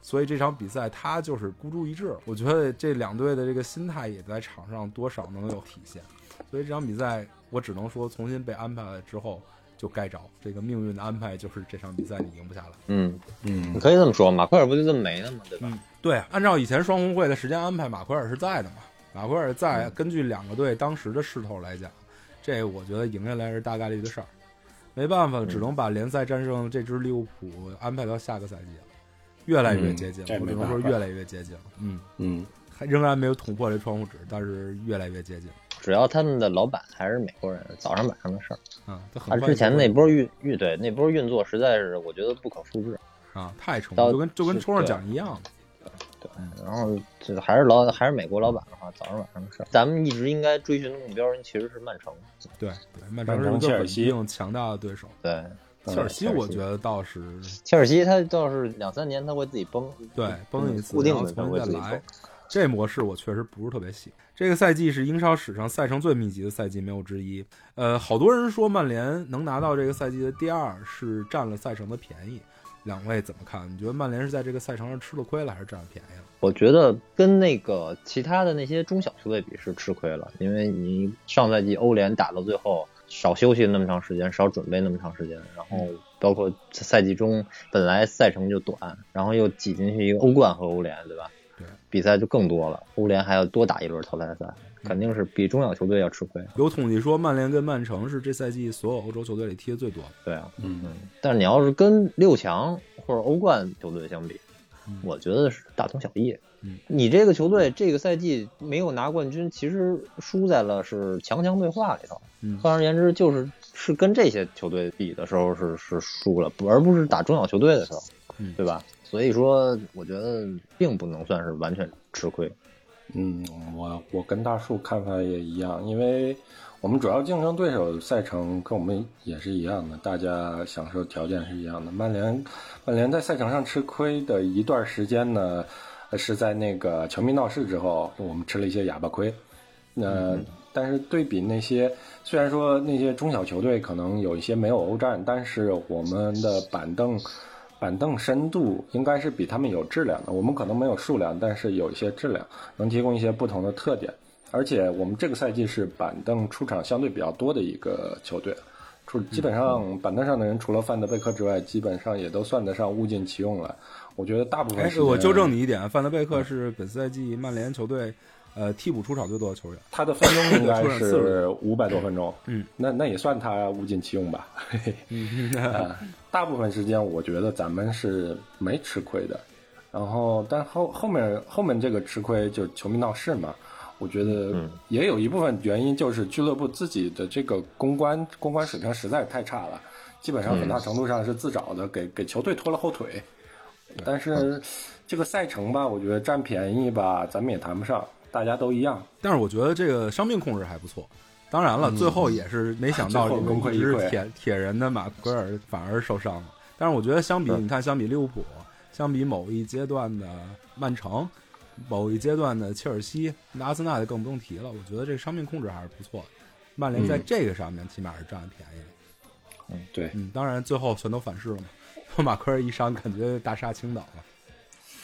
所以这场比赛他就是孤注一掷。我觉得这两队的这个心态也在场上多少能有体现。所以这场比赛我只能说，重新被安排了之后就该着。这个命运的安排就是这场比赛你赢不下来。嗯嗯你，可以这么说，马奎尔不就这么没了吗？对吧？嗯，对，按照以前双红会的时间安排，马奎尔是在的嘛？马奎尔在，根据两个队当时的势头来讲，这我觉得赢下来是大概率的事儿。没办法，只能把联赛战胜这支利物浦安排到下个赛季了，越来越接近了。我只能说越来越接近了。嗯嗯，还仍然没有捅破这窗户纸，但是越来越接近。只要他们的老板还是美国人，早上晚上的事儿。啊，他他之前那波运运对那波运作实在是我觉得不可复制。啊，太成功，就跟就跟冲上奖一样。对，然后这还是老还是美国老板的话，早上晚上的事儿。咱们一直应该追寻的目标其实是曼城。对对，曼城是一个稳定强大的对手。对，切尔西我觉得倒是，切尔西他倒是两三年他会自己崩，对，崩一次，固定的重新再来。。这模式我确实不是特别喜欢。这个赛季是英超史上赛程最密集的赛季，没有之一。呃，好多人说曼联能拿到这个赛季的第二是占了赛程的便宜，两位怎么看？你觉得曼联是在这个赛程上吃了亏了，还是占了便宜了？我觉得跟那个其他的那些中小球队比是吃亏了，因为你上赛季欧联打到最后少休息那么长时间，少准备那么长时间，然后包括赛季中本来赛程就短，然后又挤进去一个欧冠和欧联，对吧？对，比赛就更多了，欧联还要多打一轮淘汰赛，肯定是比中小球队要吃亏。有统计说，曼联跟曼城是这赛季所有欧洲球队里踢的最多的。对啊，嗯，但是你要是跟六强或者欧冠球队相比，我觉得是大同小异。嗯，你这个球队这个赛季没有拿冠军，其实输在了是强强对话里头。嗯换而言之，就是是跟这些球队比的时候是是输了，而不是打中小球队的时候。嗯对吧？所以说，我觉得并不能算是完全吃亏。嗯，我我跟大树看法也一样，因为我们主要竞争对手赛程跟我们也是一样的，大家享受条件是一样的。曼联曼联在赛程上吃亏的一段时间呢，呃是在那个球迷闹事之后，我们吃了一些哑巴亏。那、但是对比那些，虽然说那些中小球队可能有一些没有欧战，但是我们的板凳板凳深度应该是比他们有质量的。我们可能没有数量，但是有一些质量，能提供一些不同的特点。而且我们这个赛季是板凳出场相对比较多的一个球队，除基本上板凳上的人除了范德贝克之外，基本上也都算得上物尽其用了。我觉得大部分哎时，间我纠正你一点，范德贝克是本赛季曼联球队呃替补出场最多的球员。他的分钟应该是五百多分钟，嗯，那那也算他物尽其用吧。嘿嘿嗯，*laughs* *laughs* 啊，大部分时间我觉得咱们是没吃亏的，然后但后后面后面这个吃亏就球迷闹事嘛，我觉得嗯。也有一部分原因就是俱乐部自己的这个公关公关水平实在是太差了，基本上很大程度上是自找的，给给球队拖了后腿。但是这个赛程吧，我觉得占便宜吧，咱们也谈不上，大家都一样。但是我觉得这个伤病控制还不错。当然了，最后也是没想到 *laughs* 最后功亏一直铁铁人的马奎尔反而受伤了。但是我觉得相比你看，相比利物浦，相比某一阶段的曼城，某一阶段的切尔西，那阿森纳就更不用提了。我觉得这个伤病控制还是不错的。曼联在嗯这个上面起码是占了便宜的。对，嗯，当然最后全都反噬了嘛。*laughs* 马奎尔一伤，感觉大厦倾倒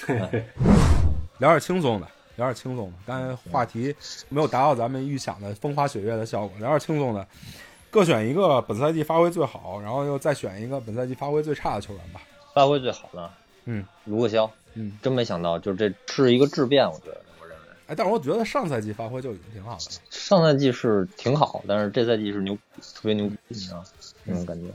了。*laughs* 聊点轻松的，聊点轻松的。刚才话题没有达到咱们预想的风花雪月的效果，聊点轻松的。各选一个本赛季发挥最好，然后又再选一个本赛季发挥最差的球员吧。发挥最好的，嗯，卢克肖，嗯，真没想到，就是这是一个质变，我觉得，我认为哎，但是我觉得上赛季发挥就已经挺好的了。上赛季是挺好，但是这赛季是牛，特别牛逼，你知道那种感觉，嗯，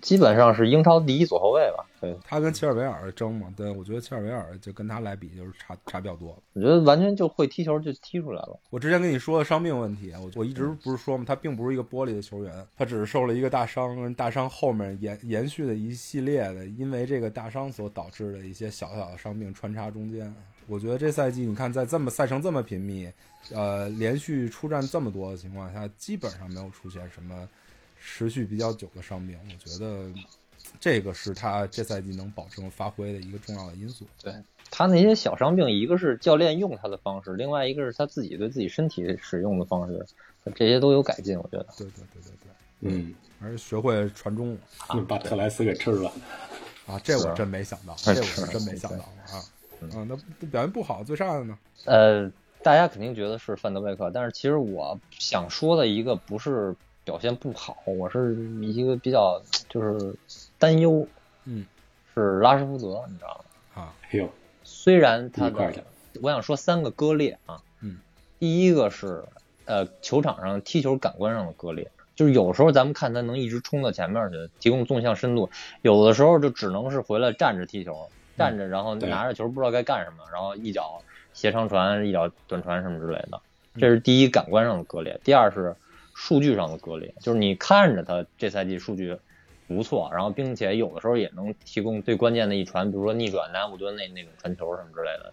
基本上是英超第一左后卫吧。对，他跟切尔维尔争嘛，对我觉得切尔维尔就跟他来比就是差差比较多。我觉得完全就会踢球就踢出来了。我之前跟你说的伤病问题，我我一直不是说嘛，他并不是一个玻璃的球员，他只是受了一个大伤，大伤后面延延续的一系列的，因为这个大伤所导致的一些小小的伤病穿插中间。我觉得这赛季你看，在这么赛程这么频密，呃，连续出战这么多的情况下，基本上没有出现什么持续比较久的伤病。我觉得这个是他这赛季能保证发挥的一个重要的因素。对他那些小伤病，一个是教练用他的方式，另外一个是他自己对自己身体使用的方式，这些都有改进。我觉得对对对对对，嗯，还是学会传中 *laughs* 把特莱斯给吃了。啊，这我真没想到，这我是真没想到 *laughs* 啊。啊，那表现不好，最差的呢？呃，大家肯定觉得是范德贝克，但是其实我想说的一个不是表现不好，我是一个比较就是担忧，嗯，是拉什福德，你知道吗？啊，哎呦，虽然他一块儿的，我想说三个割裂啊，嗯，第一个是呃球场上踢球感官上的割裂，就是有时候咱们看他能一直冲到前面去，提供纵向深度，有的时候就只能是回来站着踢球，站着然后拿着球不知道该干什么，然后一脚斜长传、一脚短传什么之类的，这是第一感官上的割裂。第二是数据上的割裂，就是你看着他这赛季数据不错，然后并且有的时候也能提供最关键的一传，比如说逆转南普敦那那种传球什么之类的。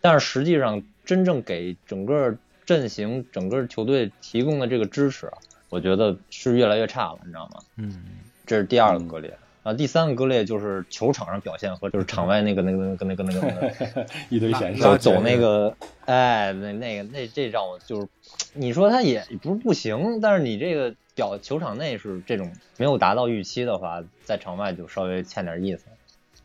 但是实际上，真正给整个阵型、整个球队提供的这个支持啊，我觉得是越来越差了，你知道吗？嗯，这是第二个割裂。啊，第三个割裂就是球场上表现和就是场外那个那个那个那个那个那个 *laughs* 一堆闲事就，走那个，哎，那那个那这让我就是，你说他也不是不行，但是你这个表球场内是这种没有达到预期的话，在场外就稍微欠点意思，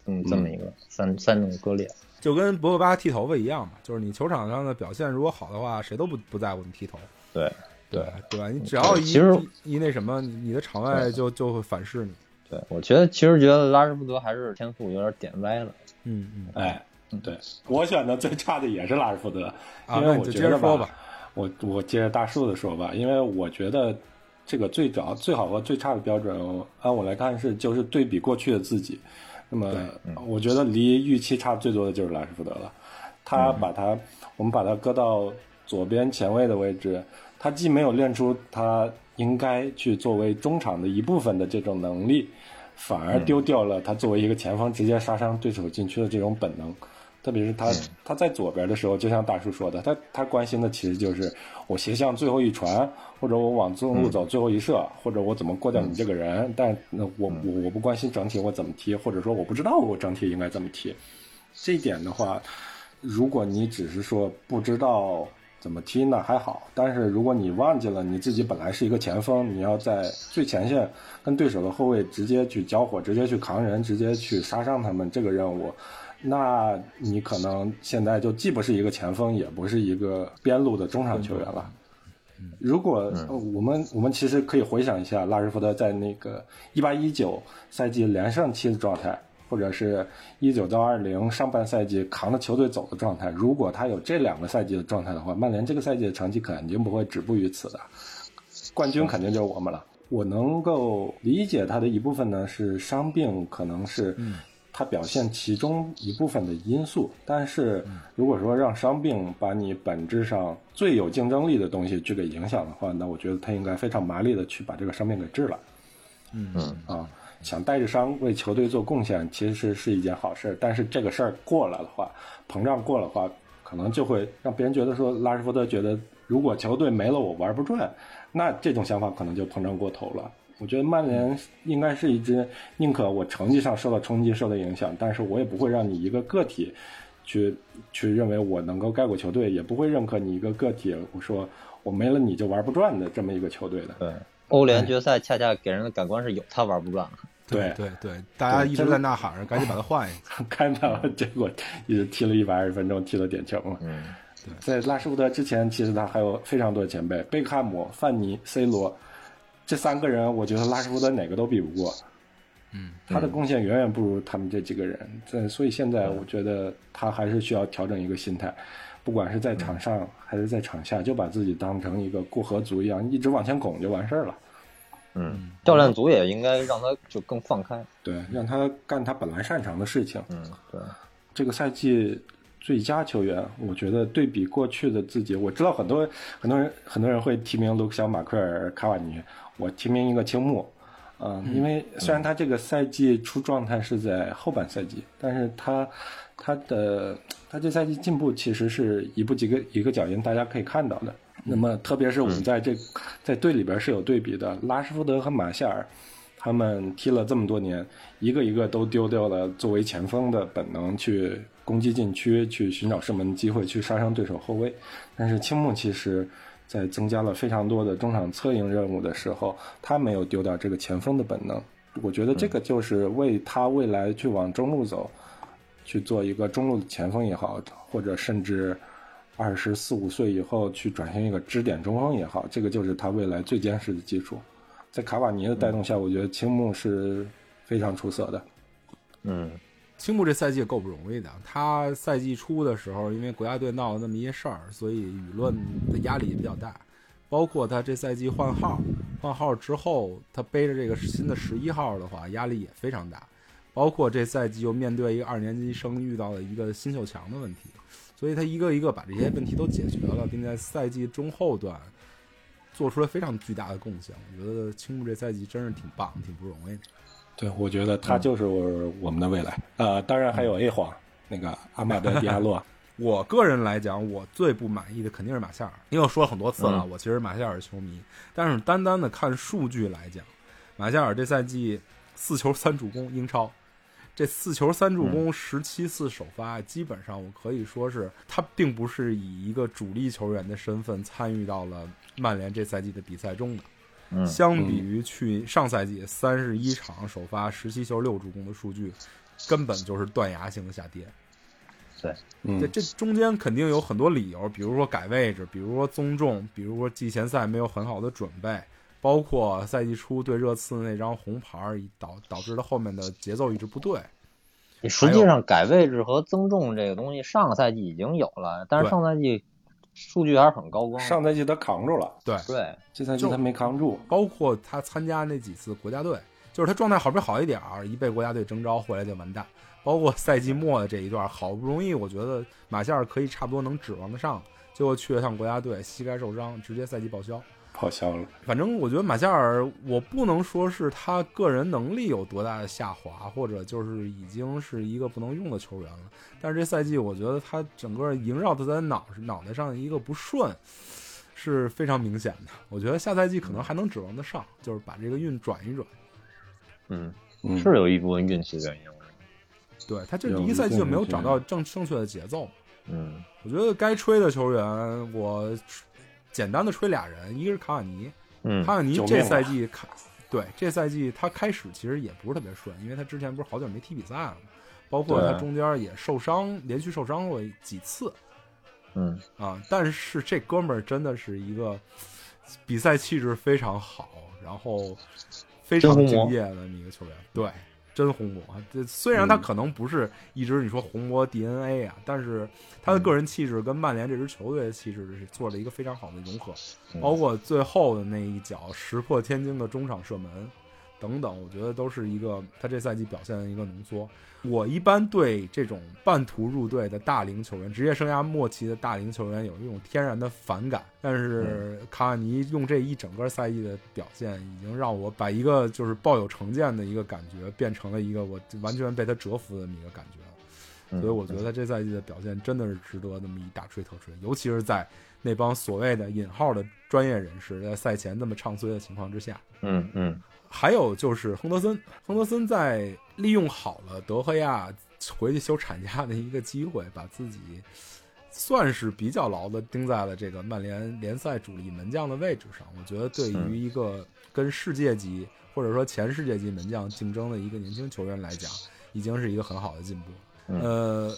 这么这么一个三三种割裂。就跟博格巴剃头发一样嘛，就是你球场上的表现如果好的话，谁都不不在乎你剃头，对对对吧？你只要一其实一一那什么，你你的场外就就会反噬你。对，我觉得其实觉得拉什福德还是天赋有点点歪了。嗯嗯，哎，对我选的最差的也是拉什福德，啊，因为我觉得着说吧。我我接着大树的说吧，因为我觉得这个最早最好和最差的标准，按我来看是就是对比过去的自己。那么我觉得离预期差最多的就是拉什福德了。他把他，我们把他搁到左边前卫的位置，他既没有练出他应该去作为中场的一部分的这种能力，反而丢掉了他作为一个前锋直接杀伤对手禁区的这种本能。特别是他他在左边的时候，就像大叔说的，他他关心的其实就是我斜向最后一传，或者我往中路走最后一射，或者我怎么过掉你这个人。但那我我我不关心整体我怎么踢，或者说我不知道我整体应该怎么踢。这一点的话，如果你只是说不知道怎么踢呢？还好，但是如果你忘记了你自己本来是一个前锋，你要在最前线跟对手的后卫直接去交火，直接去扛人，直接去杀伤他们这个任务，那你可能现在就既不是一个前锋，也不是一个边路的中场球员了。如果呃我们我们其实可以回想一下拉什福德在那个一八一九赛季连胜期的状态，或者是一九到二零上半赛季扛着球队走的状态。如果他有这两个赛季的状态的话，曼联这个赛季的成绩肯定不会止步于此的，冠军肯定就是我们了。我能够理解他的一部分呢是伤病，可能是他表现其中一部分的因素。但是如果说让伤病把你本质上最有竞争力的东西去给影响的话，那我觉得他应该非常麻利的去把这个伤病给治了。嗯嗯啊，想带着伤为球队做贡献，其实是一件好事。但是这个事儿过了的话，膨胀过了的话，可能就会让别人觉得说，拉什福德觉得如果球队没了我玩不转，那这种想法可能就膨胀过头了。我觉得曼联应该是一支宁可我成绩上受到冲击、受到影响，但是我也不会让你一个个体去去认为我能够盖过球队，也不会认可你一个个体，我说我没了你就玩不转的这么一个球队的。对，欧联决赛恰恰给人的感官是有他玩不转了。对对对，大家一直在呐喊着，赶紧把他换一个。*laughs* 看到结果一直踢了一百二十分钟，踢了点球嘛。嗯，在拉什福德之前，其实他还有非常多的前辈，贝克汉姆、范尼、C 罗，这三个人，我觉得拉什福德哪个都比不过。嗯，他的贡献远远不如他们这几个人。这所以现在我觉得他还是需要调整一个心态，不管是在场上还是在场下，就把自己当成一个过河卒一样，一直往前拱就完事儿了。嗯，教练组也应该让他就更放开。对，让他干他本来擅长的事情。嗯，对，这个赛季最佳球员，我觉得对比过去的自己，我知道很多很多人很多人会提名卢克肖、马奎尔、卡瓦尼，我提名一个青木。嗯，因为虽然他这个赛季出状态是在后半赛季，但是他他的他这赛季进步其实是一步几个一个脚印，大家可以看到的。那么特别是我们在这在队里边是有对比的，拉什福德和马夏尔，他们踢了这么多年，一个一个都丢掉了作为前锋的本能，去攻击禁区，去寻找射门机会，去杀伤对手后卫。但是青木其实，在增加了非常多的中场策应任务的时候，他没有丢掉这个前锋的本能。我觉得这个就是为他未来去往中路走，去做一个中路的前锋也好，或者甚至二十四五岁以后去转型一个支点中锋也好，这个就是他未来最坚实的基础。在卡瓦尼的带动下，我觉得青木是非常出色的。嗯青木这赛季也够不容易的。他赛季初的时候，因为国家队闹了那么一些事儿，所以舆论的压力也比较大。包括他这赛季换号，换号之后，他背着这个新的十一号的话，压力也非常大。包括这赛季又面对一个二年级生遇到了一个新秀墙的问题，所以他一个一个把这些问题都解决了，并在赛季中后段做出了非常巨大的贡献。我觉得青木这赛季真是挺棒，挺不容易的。对，我觉得他就是我我们的未来。呃，当然还有 A 皇那个阿马德迪亚洛。*laughs* 我个人来讲，我最不满意的肯定是马夏尔，因为我说了很多次了，嗯我其实马夏尔球迷。但是单单的看数据来讲，马夏尔这赛季四球三助攻，英超这四球三助攻，十七次首发，基本上我可以说是他并不是以一个主力球员的身份参与到了曼联这赛季的比赛中的。嗯相比于去上赛季三十一场首发十七球六助攻的数据，根本就是断崖性的下跌。嗯这这中间肯定有很多理由，比如说改位置，比如说宗重，比如说季前赛没有很好的准备，包括赛季初对热刺那张红牌儿导导致他后面的节奏一直不对。实际上改位置和增重这个东西，上个赛季已经有了，但是上赛季数据还是很高光。上赛季他扛住了，对，对，这赛季他没扛住。包括他参加那几次国家队，就是他状态好不好一点儿，一被国家队征召回来就完蛋。包括赛季末的这一段，好不容易我觉得马夏尔可以差不多能指望得上，结果去了趟国家队，膝盖受伤，直接赛季报销。报销了。反正我觉得马夏尔，我不能说是他个人能力有多大的下滑，或者就是已经是一个不能用的球员了。但是这赛季，我觉得他整个萦绕在他脑脑袋上的一个不顺是非常明显的。我觉得下赛季可能还能指望得上，就是把这个运转一转。嗯，嗯，是有一部分运气原因。对他这有一个赛季就没有找到正正确的节奏。嗯我觉得该吹的球员，我简单的吹俩人，一个是卡瓦尼，嗯卡瓦尼这赛季开，对这赛季他开始其实也不是特别顺，因为他之前不是好久没踢比赛了嘛，包括他中间也受伤，连续受伤过几次嗯啊。但是这哥们儿真的是一个比赛气质非常好，然后非常敬业的一个球员，对。真红魔，这虽然他嗯可能不是一直你说红魔 DNA 啊，但是他的个人气质跟曼联这支球队的气质是做了一个非常好的融合。嗯包括最后的那一脚石破天惊的中场射门等等，我觉得都是一个他这赛季表现的一个浓缩。我一般对这种半途入队的大龄球员、职业生涯末期的大龄球员有一种天然的反感，但是卡瓦尼用这一整个赛季的表现，已经让我把一个就是抱有成见的一个感觉，变成了一个我完全被他折服的这么一个感觉。嗯，所以我觉得他这赛季的表现真的是值得那么一大吹特吹，尤其是在那帮所谓的引号的专业人士在赛前那么唱衰的情况之下。嗯嗯还有就是亨德森，亨德森在利用好了德赫亚回去休产假的一个机会，把自己算是比较牢的钉在了这个曼联联赛主力门将的位置上。我觉得对于一个跟世界级或者说前世界级门将竞争的一个年轻球员来讲，已经是一个很好的进步。嗯呃，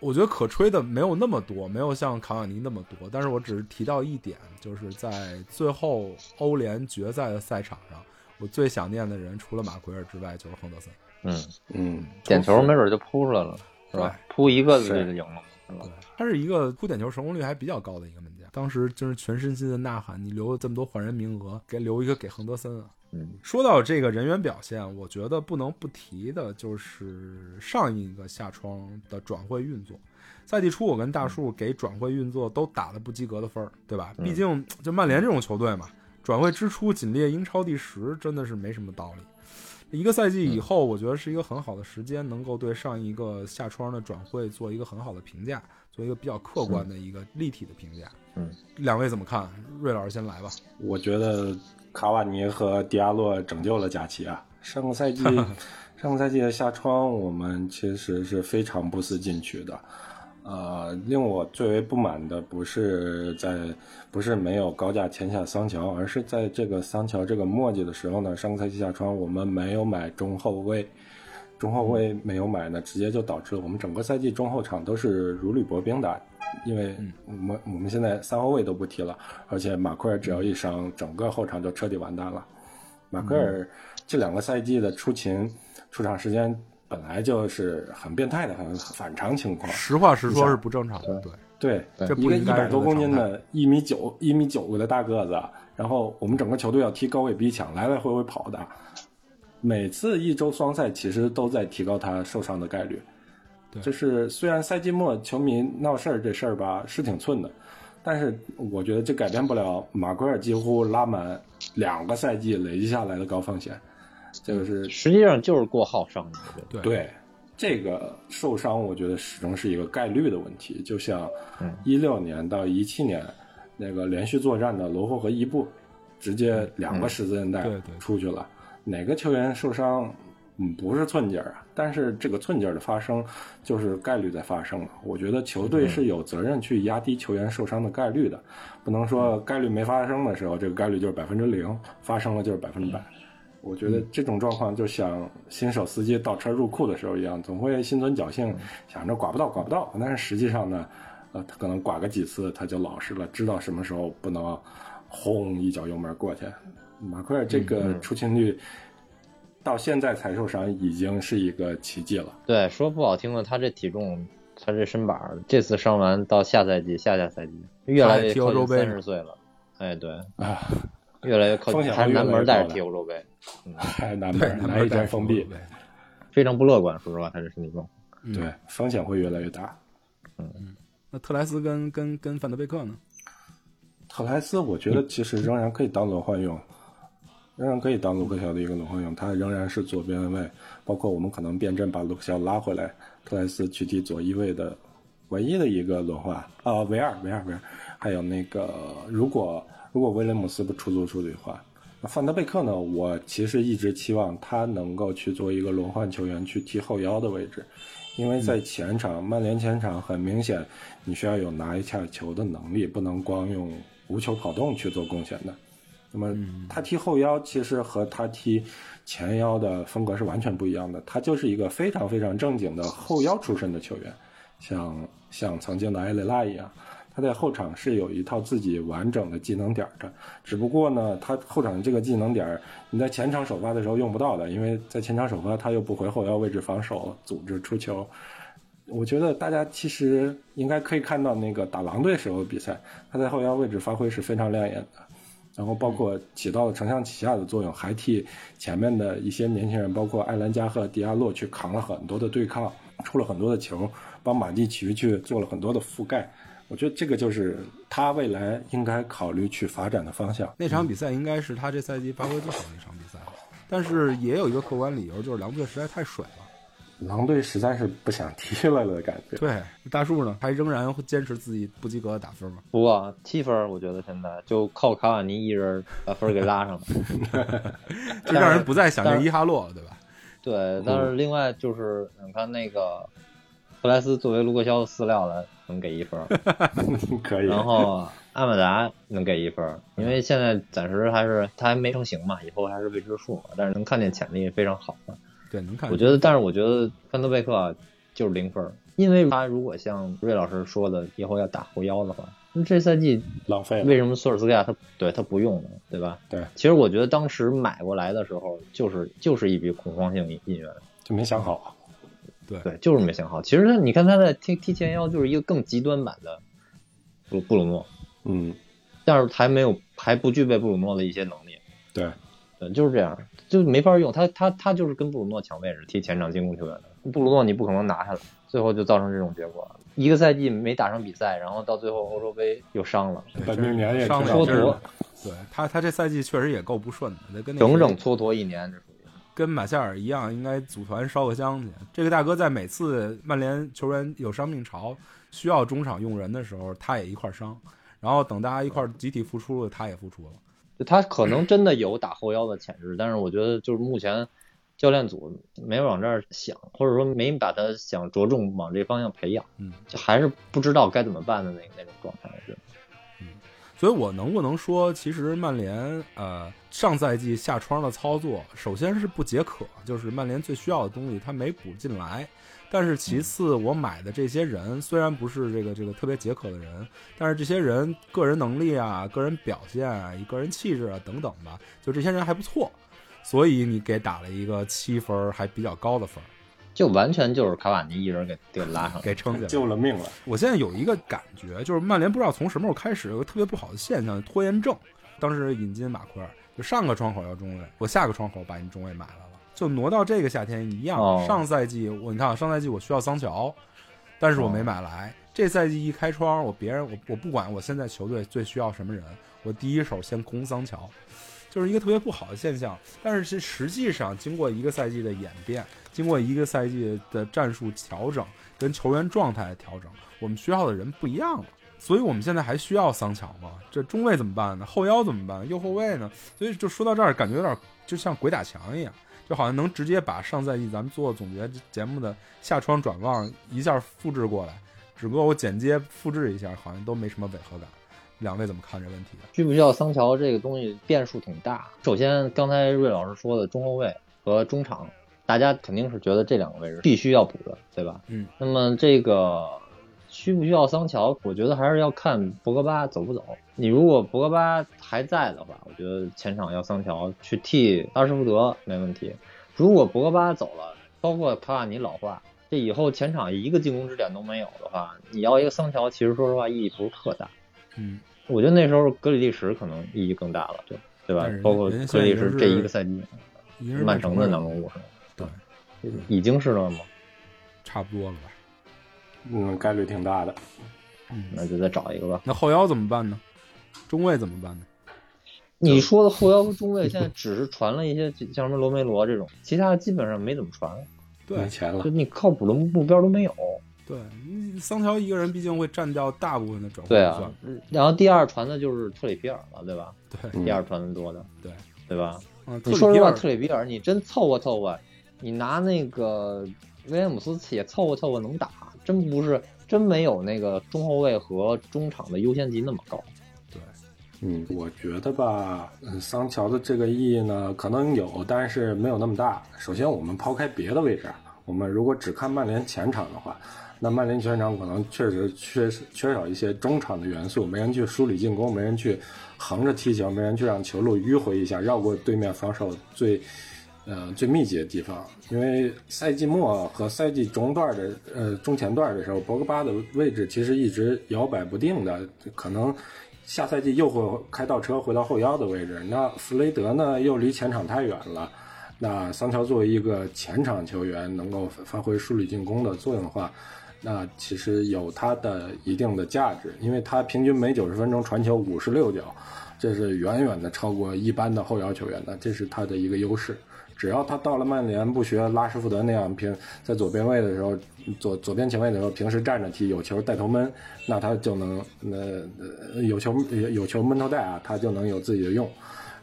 我觉得可吹的没有那么多，没有像卡瓦尼那么多，但是我只是提到一点，就是在最后欧联决赛的赛场上，我最想念的人除了马奎尔之外，就是亨德森。嗯，嗯，点球没准就扑出来了，是吧？扑一个就赢了，是吧？他是一个扑点球成功率还比较高的一个门将，当时就是全身心的呐喊：“你留了这么多换人名额，给留一个给亨德森啊！”嗯说到这个人员表现，我觉得不能不提的就是上一个夏窗的转会运作。赛季初，我跟大树给转会运作都打了不及格的分儿，对吧？嗯毕竟就曼联这种球队嘛，转会支出仅列英超第十，真的是没什么道理。一个赛季以后，我觉得是一个很好的时间，能够对上一个夏窗的转会做一个很好的评价，做一个比较客观的一个立体的评价。嗯，两位怎么看？瑞老师先来吧。我觉得卡瓦尼和迪亚洛拯救了贾琪啊！上个赛季，*laughs* 上个赛季的夏窗，我们其实是非常不思进取的。呃，令我最为不满的不是在不是没有高价签下桑乔，而是在这个桑乔这个墨迹的时候呢，上个赛季下窗我们没有买中后卫，中后卫没有买呢，直接就导致了我们整个赛季中后场都是如履薄冰的，因为我们我们现在三后卫都不踢了，而且马奎尔只要一伤，整个后场就彻底完蛋了。马奎尔这两个赛季的出勤出场时间本来就是很变态的，很反常情况。实话实说是不正常的，对。对，这不一个一百多公斤的，一米九一米九个的大个子，然后我们整个球队要踢高位逼抢，来来回回跑的，每次一周双赛其实都在提高他受伤的概率。对就是虽然赛季末球迷闹事儿这事儿吧是挺寸的，但是我觉得这改变不了马奎尔几乎拉满两个赛季累积下来的高风险，这个是实际上就是过号伤的，对对这个受伤，我觉得始终是一个概率的问题。就像嗯一六年到一七年那个连续作战的罗霍和伊布，直接两个十字韧带出去了，哪个球员受伤？嗯，不是寸劲儿啊，但是这个寸劲儿的发生，就是概率在发生了。我觉得球队是有责任去压低球员受伤的概率的，不能说概率没发生的时候，这个概率就是百分之零，发生了就是百分之百。我觉得这种状况就像新手司机倒车入库的时候一样，总会心存侥幸，想着刮不到刮不到，但是实际上呢，呃，他可能刮个几次他就老实了，知道什么时候不能轰一脚油门过去。马奎尔这个出勤率到现在才受伤已经是一个奇迹了。对，说不好听的，他这体重，他这身板，这次伤完到下赛季、下下赛季，越来越靠近三十岁了。哎，对，啊，越来越靠近，风险还是南门带着踢欧洲杯，*laughs* 还南对，门来一带封闭，非常不乐观。说实话，他这身体状况。嗯对，风险会越来越大。嗯那特莱斯跟跟跟范德贝克呢？特莱斯，我觉得其实仍然可以当轮换用，仍然可以当卢克肖的一个轮换用，他仍然是左边卫，包括我们可能变阵把卢克肖拉回来，特莱斯去踢左翼位的唯一的一个轮换啊，维尔维尔维尔，还有那个如果如果威廉姆斯不出租出去的话，那范德贝克呢？我其实一直期望他能够去做一个轮换球员，去踢后腰的位置，因为在前场，曼联前场很明显，你需要有拿一下球的能力，不能光用无球跑动去做贡献的。那么他踢后腰，其实和他踢前腰的风格是完全不一样的。他就是一个非常非常正经的后腰出身的球员，像像曾经的埃雷拉一样，他在后场是有一套自己完整的技能点的。只不过呢，他后场这个技能点，你在前场首发的时候用不到的，因为在前场首发他又不回后腰位置防守、组织出球。我觉得大家其实应该可以看到那个打狼队时候比赛，他在后腰位置发挥是非常亮眼的。然后包括起到了承上启下的作用，还替前面的一些年轻人，包括艾兰加和迪亚洛去扛了很多的对抗，出了很多的球，帮马蒂奇去做了很多的覆盖。我觉得这个就是他未来应该考虑去发展的方向。那场比赛应该是他这赛季发挥最好的一场比赛，但是也有一个客观理由，就是狼队实在太水了。狼队实在是不想踢了的感觉。对，大树呢还仍然会坚持自己不及格的打分吗？不过七分，我觉得现在就靠卡瓦尼一人把分给拉上了。*laughs* *laughs* 就让人不再想念伊哈洛了，对吧？对，但是另外就是你看那个布莱斯作为卢克肖的饲料来，能给一分儿，*laughs* 可以。然后阿马达能给一分，因为现在暂时还是他还没成型嘛，以后还是未知数嘛，但是能看见潜力非常好的。对，能看。我觉得，但是我觉得范德贝克啊就是零分，因为他如果像瑞老师说的，以后要打后腰的话，那这赛季浪费了。为什么索尔斯克亚他对他不用呢？对吧？对，其实我觉得当时买过来的时候，就是就是一笔恐慌性引援，就没想好。对对，就是没想好。其实他，你看他在踢踢前腰，就是一个更极端版的布布鲁诺，嗯，但是还没有还不具备布鲁诺的一些能力。对，对，就是这样，就没法用他，他他就是跟布鲁诺抢位置，踢前场进攻球员的。布鲁诺你不可能拿下来，最后就造成这种结果。一个赛季没打上比赛，然后到最后欧洲杯又伤了，本命年也蹉跎，对他，他这赛季确实也够不顺的，得跟整整蹉跎一年。跟马夏尔一样，应该组团烧个香去。这个大哥在每次曼联球员有伤病潮，需要中场用人的时候，他也一块儿伤。然后等大家一块儿集体复出了，他也复出了。就他可能真的有打后腰的潜质，但是我觉得就是目前教练组没往这儿想，或者说没把他想着重往这方向培养，嗯，就还是不知道该怎么办的那那种状态。我觉得所以我能不能说，其实曼联呃上赛季下窗的操作，首先是不解渴，就是曼联最需要的东西他没补进来。但是其次，我买的这些人虽然不是这个这个特别解渴的人，但是这些人个人能力啊、个人表现啊、个人气质啊等等吧，就这些人还不错，所以你给打了一个七分儿，还比较高的分儿，就完全就是卡瓦尼一人给给拉上来。给撑起来。救了命了。我现在有一个感觉，就是曼联不知道从什么时候开始有个特别不好的现象，拖延症。当时引进马奎尔，就上个窗口要中卫，我下个窗口把你中卫买来了，就挪到这个夏天一样。哦上赛季我你看啊，上赛季我需要桑乔，但是我没买来。这赛季一开窗，我别人我我不管我现在球队最需要什么人，我第一手先攻桑乔，就是一个特别不好的现象。但是是实际上经过一个赛季的演变，经过一个赛季的战术调整跟球员状态的调整，我们需要的人不一样了。所以我们现在还需要桑乔吗？这中卫怎么办呢？后腰怎么办？右后卫呢？所以就说到这儿，感觉有点就像鬼打墙一样，就好像能直接把上赛季咱们做总结节目的下窗转望一下复制过来，只不过我剪接复制一下，好像都没什么违和感。两位怎么看这问题？需不需要桑乔这个东西变数挺大。首先，刚才瑞老师说的中后卫和中场，大家肯定是觉得这两个位置必须要补的，对吧？嗯。那么这个需不需要桑乔？我觉得还是要看博格巴走不走。你如果博格巴还在的话，我觉得前场要桑乔去替阿什福德没问题。如果博格巴走了，包括卡瓦尼老化，这以后前场一个进攻支点都没有的话，你要一个桑乔，其实说实话意义不是特大。嗯，我觉得那时候格里利什可能意义更大了，对对吧？包括格里利什这一个赛季，曼城的人囊中物？对，已经是了吗？差不多了吧？嗯，概率挺大的。嗯，那就再找一个吧。那后腰怎么办呢？中卫怎么办呢？你说的后腰和中卫现在只是传了一些像什么罗梅罗这种，其他基本上没怎么传，对没钱了就，你靠谱的目标都没有。对，嗯桑乔一个人毕竟会占掉大部分的转会对预算啊，然后第二传的就是特里皮尔了，对吧？对嗯第二传的多的，对，对吧？嗯，你说实话，特里皮尔特里皮尔你真凑合凑合，你拿那个威廉姆斯也凑合凑合能打，真不是真没有那个中后卫和中场的优先级那么高。对，嗯，我觉得吧，嗯，桑乔的这个意义呢，可能有，但是没有那么大。首先，我们抛开别的位置，我们如果只看曼联前场的话，那曼联前场可能确实缺缺少一些中场的元素，没人去梳理进攻，没人去横着踢球，没人去让球路迂回一下，绕过对面防守最呃最密集的地方。因为赛季末和赛季中段的呃中前段的时候，博格巴的位置其实一直摇摆不定的，可能下赛季又会开倒车回到后腰的位置。那弗雷德呢，又离前场太远了。那桑乔作为一个前场球员，能够发挥梳理进攻的作用的话，那其实有他的一定的价值，因为他平均每九十分钟传球五十六脚，这是远远的超过一般的后腰球员的，这是他的一个优势。只要他到了曼联，不学拉什福德那样平在左边位的时候，左左边前卫的时候，平时站着踢，有球带头闷，那他就能那、呃、有球有有球闷头带啊，他就能有自己的用。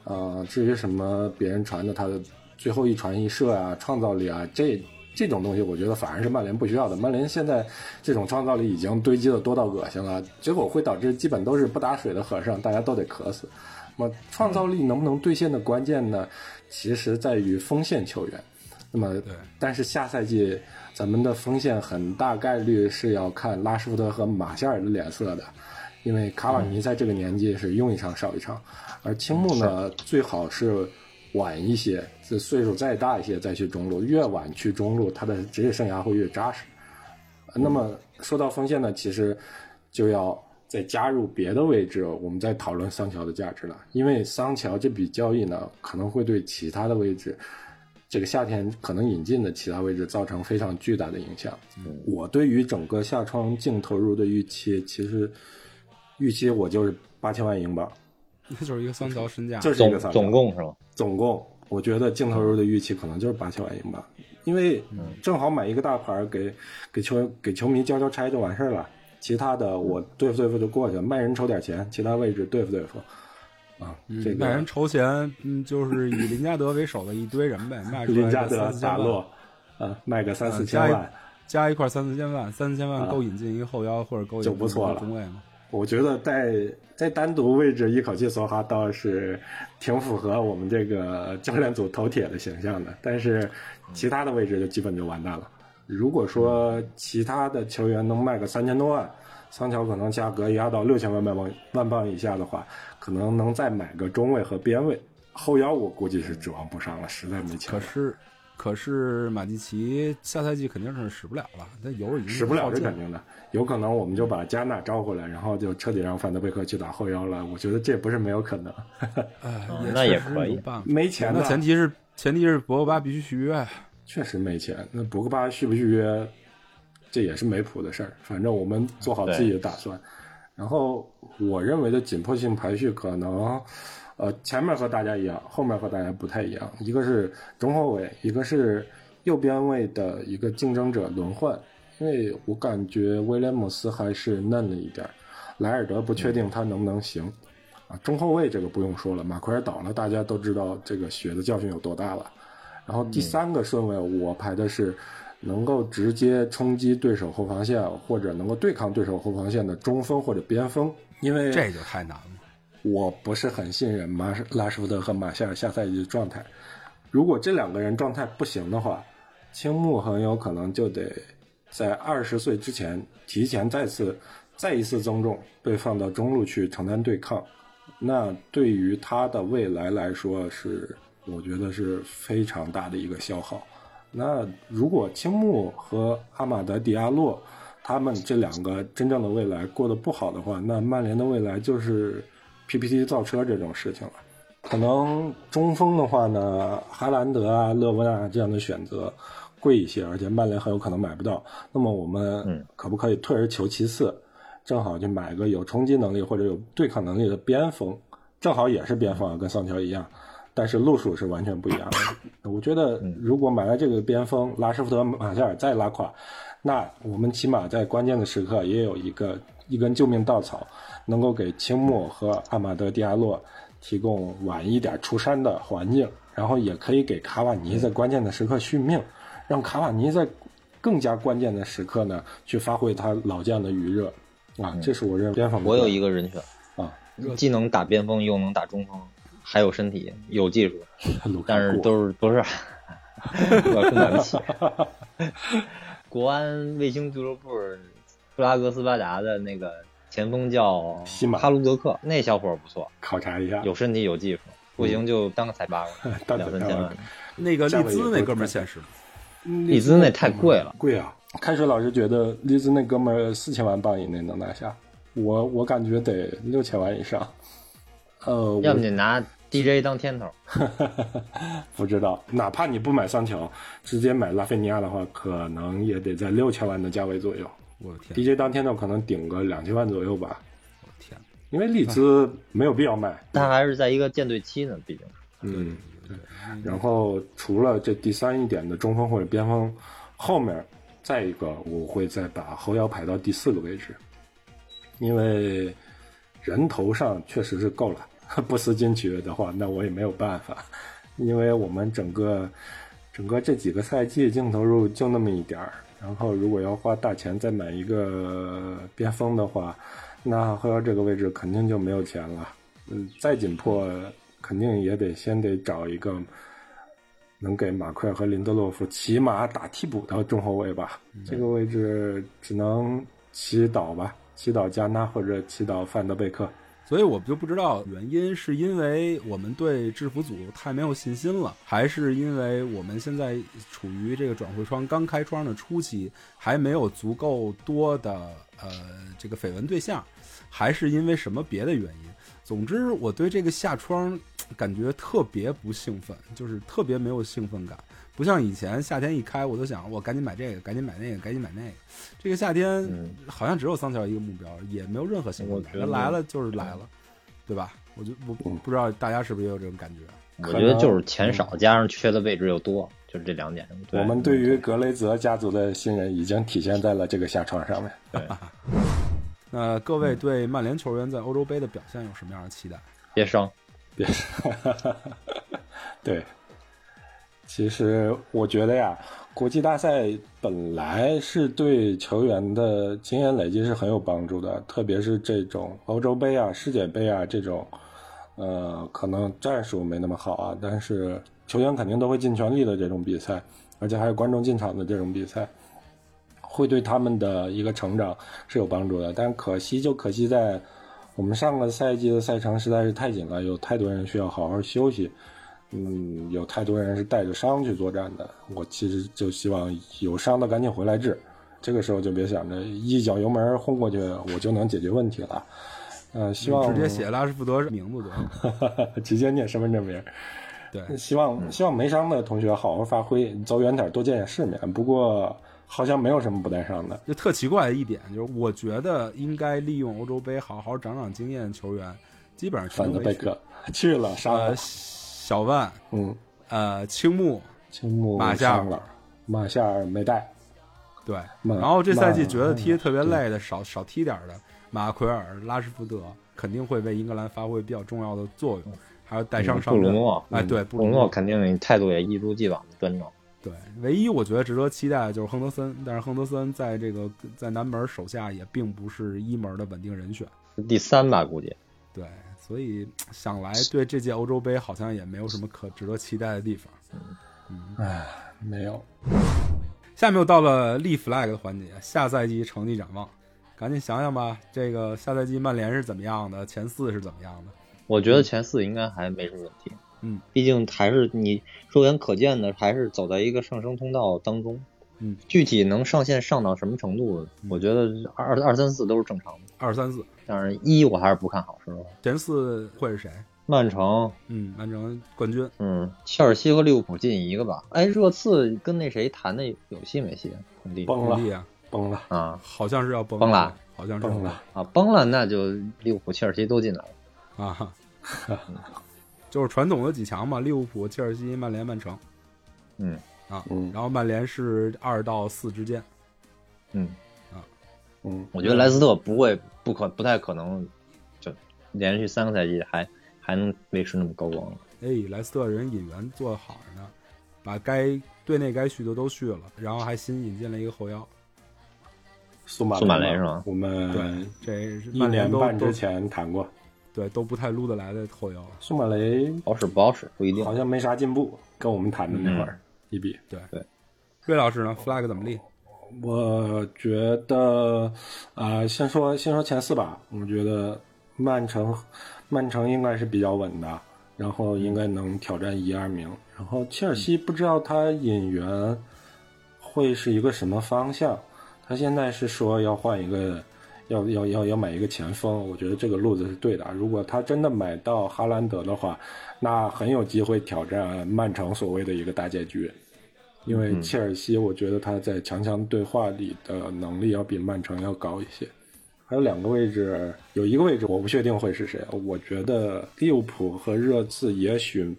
呃，至于什么别人传的他的最后一传一射啊，创造力啊，这这种东西，我觉得反而是曼联不需要的。曼联现在这种创造力已经堆积的多到恶心了，结果会导致基本都是不打水的和尚，大家都得渴死。那么创造力能不能兑现的关键呢，其实在于锋线球员。那么，对但是下赛季咱们的锋线很大概率是要看拉什福德和马夏尔的脸色的，因为卡瓦尼在这个年纪是用一场少一场，而青木呢最好是晚一些，这岁数再大一些再去中路，越晚去中路，他的职业生涯会越扎实。那么说到锋线呢，其实就要再加入别的位置，我们再讨论桑乔的价值了。因为桑乔这笔交易呢，可能会对其他的位置，这个夏天可能引进的其他位置造成非常巨大的影响。我对于整个夏窗净投入的预期，其实预期我就是八千万英镑，那就是一个桑乔身价，就是一个桑乔总共是吗？总共我觉得净投入的预期可能就是八千万英镑，因为正好买一个大牌儿给给球给球迷交交差就完事儿了，其他的我对付对付就过去了，卖人筹点钱，其他位置对付对付。啊，这个卖人筹钱，嗯，就是以林加德为首的一堆人呗，*laughs* 卖出来林加德个三、四千万。打洛，啊，卖个三四嗯加一千万，加一块三四千万，三四千万啊。够引进一个后腰或者够引就进不错了。一个中卫嘛。我觉得在在单独位置一口气梭哈倒是挺符合我们这个教练组头铁的形象的，但是其他的位置就基本就完蛋了。如果说其他的球员能卖个三千多万，桑乔可能价格压到六千万万镑万磅以下的话，可能能再买个中卫和边卫，后腰我估计是指望不上了，实在没钱。可是，可是马蒂奇下赛季肯定是使不了了，那油已经使不了耗尽是肯定的，有可能我们就把加纳招回来，然后就彻底让范德贝克去打后腰了。我觉得这不是没有可能，哎，嗯那也可以。没钱的那前提是前提是博格巴必须续约。确实没钱。那博格巴续不续约，这也是没谱的事儿。反正我们做好自己的打算。然后我认为的紧迫性排序可能，呃，前面和大家一样，后面和大家不太一样。一个是中后卫，一个是右边位的一个竞争者轮换。因为我感觉威廉姆斯还是嫩了一点，莱尔德不确定他能不能行。啊，中后卫这个不用说了，马奎尔倒了，大家都知道这个血的教训有多大了。然后第三个顺位我排的是能够直接冲击对手后防线，或者能够对抗对手后防线的中锋或者边锋，因为这就太难了。我不是很信任马拉什福德和马夏尔下赛季的状态。如果这两个人状态不行的话，青木很有可能就得在二十岁之前提前再次再一次增重，被放到中路去承担对抗。那对于他的未来来说是，我觉得是非常大的一个消耗。那如果青木和阿马德·迪亚洛他们这两个真正的未来过得不好的话，那曼联的未来就是 PPT 造车这种事情了。可能中锋的话呢，哈兰德啊、勒布纳这样的选择贵一些，而且曼联很有可能买不到。那么我们嗯可不可以退而求其次，正好去买个有冲击能力或者有对抗能力的边锋，正好也是边锋啊，跟桑乔一样，但是路数是完全不一样的。我觉得如果买了这个边锋，拉什福德、马夏尔再拉垮，那我们起码在关键的时刻也有一个一根救命稻草，能够给青木和阿马德·迪亚洛提供晚一点出山的环境，然后也可以给卡瓦尼在关键的时刻续命，让卡瓦尼在更加关键的时刻呢去发挥他老将的余热啊，这是我认为边锋我有一个人选啊，既能打边锋又能打中锋，还有身体有技术，*laughs* 但是都是不是？*laughs* 我是买不起。*laughs* 国安卫星俱乐部布拉格斯巴达的那个前锋叫西马哈卢德克，那小伙儿不错，考察一下，有身体有技术，不行就当个彩八吧，*laughs* 当两三千万。那个利兹那哥们儿现实吗？利兹那太贵了，贵啊！开水老师觉得利兹那哥们儿四千万镑以内能拿下，我我感觉得六千万以上。呃，要我么你拿 DJ 当天头，*laughs* 不知道，哪怕你不买桑乔，直接买拉菲尼亚的话，可能也得在六千万的价位左右。我的天，DJ 当天的可能顶个两千万左右吧，我的天，因为利兹没有必要卖。他还是在一个舰队期呢，毕竟。嗯，对。然后除了这第三一点的中锋或者边锋，后面再一个我会再把后腰排到第四个位置，因为人头上确实是够了。不思进取的话，那我也没有办法，因为我们整个整个这几个赛季净投入就那么一点儿，然后如果要花大钱再买一个边锋的话，那后腰这个位置肯定就没有钱了。嗯，再紧迫，肯定也得先得找一个能给马奎尔和林德洛夫起码打替补的中后卫吧。这个位置只能祈祷吧，祈祷加纳或者祈祷范德贝克。所以我就不知道原因是因为我们对制服组太没有信心了，还是因为我们现在处于这个转会窗刚开窗的初期，还没有足够多的呃这个绯闻对象，还是因为什么别的原因？总之，我对这个下窗感觉特别不兴奋，就是特别没有兴奋感，不像以前夏天一开我就想我赶紧买这个，赶紧买那个，赶紧买那个。这个夏天嗯好像只有桑乔一个目标，也没有任何兴奋感，我觉得来了就是来了，对吧？我就我嗯不知道大家是不是也有这种感觉？我觉得就是钱少，加上缺的位置又多，就是这两点。我们对于格雷泽家族的信任已经体现在了这个下窗上面。*laughs* 对 *laughs* 那各位对曼联球员在欧洲杯的表现有什么样的期待？别伤，别，*laughs* 对，其实我觉得呀，国际大赛本来是对球员的经验累积是很有帮助的，特别是这种欧洲杯啊、世界杯啊这种，呃，可能战术没那么好啊，但是球员肯定都会尽全力的这种比赛，而且还有观众进场的这种比赛，会对他们的一个成长是有帮助的。但可惜就可惜在我们上个赛季的赛程实在是太紧了，有太多人需要好好休息。嗯，有太多人是带着伤去作战的。我其实就希望有伤的赶紧回来治，这个时候就别想着一脚油门轰过去，我就能解决问题了。呃，希望直接写拉什福德名字得了。*laughs* 直接念身份证名。对，希望希望没伤的同学好好发挥，走远点，多见见世面。不过好像没有什么不带伤的。就特奇怪的一点就是，我觉得应该利用欧洲杯好好长长经验球员，基本上全都被克 *laughs* 去了，伤呃，了。小万，嗯，呃，青木，青木马夏尔，马夏尔没带。对，然后这赛季觉得踢得特别累的，少少踢点的，马奎尔、拉什福德肯定会为英格兰发挥比较重要的作用，还有带伤上阵布鲁诺，哎，对，布布鲁诺诺肯定态度也一如既往的端正。对，唯一我觉得值得期待的就是亨德森，但是亨德森在这个在南门手下也并不是一门的稳定人选，第三吧，估计对，所以想来对这届欧洲杯好像也没有什么可值得期待的地方。嗯唉，没有。下面又到了立 flag 的环节，下赛季成绩展望，赶紧想想吧，这个下赛季曼联是怎么样的，前四是怎么样的？我觉得前四应该还没什么问题。嗯，毕竟还是你肉眼可见的，还是走在一个上升通道当中。嗯，具体能上线上到什么程度，我觉得二二三四都是正常的。二三四，但是一我还是不看好，说实话。前四会是谁？曼城，嗯，曼城冠军，嗯，切尔西和利物浦进一个吧。哎，热刺跟那谁谈的有戏没戏？孔蒂。崩了。孔蒂啊，崩了，啊。好像是要崩崩了，好像是要崩了。啊，崩了那就利物浦、切尔西都进来了。啊，*laughs* 就是传统的几强嘛，利物浦、切尔西、曼联、曼城。嗯啊，嗯。然后曼联是二到四之间，嗯，啊。嗯，我觉得莱斯特不会不可不太可能就连续三个赛季还还能维持那么高光。了。哎，莱斯特人引援做的好着呢，把该队内该续的都续了，然后还新引进了一个后腰，苏马苏马雷是吗？我们对，这是一曼联都都年半之前谈过，对都不太撸得来的后腰，苏马雷好使不好使不一定。好。像没啥进步，跟我们谈的那会儿一比。瑞老师呢，flag 怎么立？我觉得，啊、先说先说前四吧。我觉得曼城，曼城应该是比较稳的，然后应该能挑战一二名。然后切尔西不知道他引援会是一个什么方向，他现在是说要换一个，要要要要买一个前锋。我觉得这个路子是对的。如果他真的买到哈兰德的话，那很有机会挑战曼城所谓的一个大结局。因为切尔西，我觉得他在强强对话里的能力要比曼城要高一些。还有两个位置，有一个位置我不确定会是谁。我觉得利物浦和热刺也许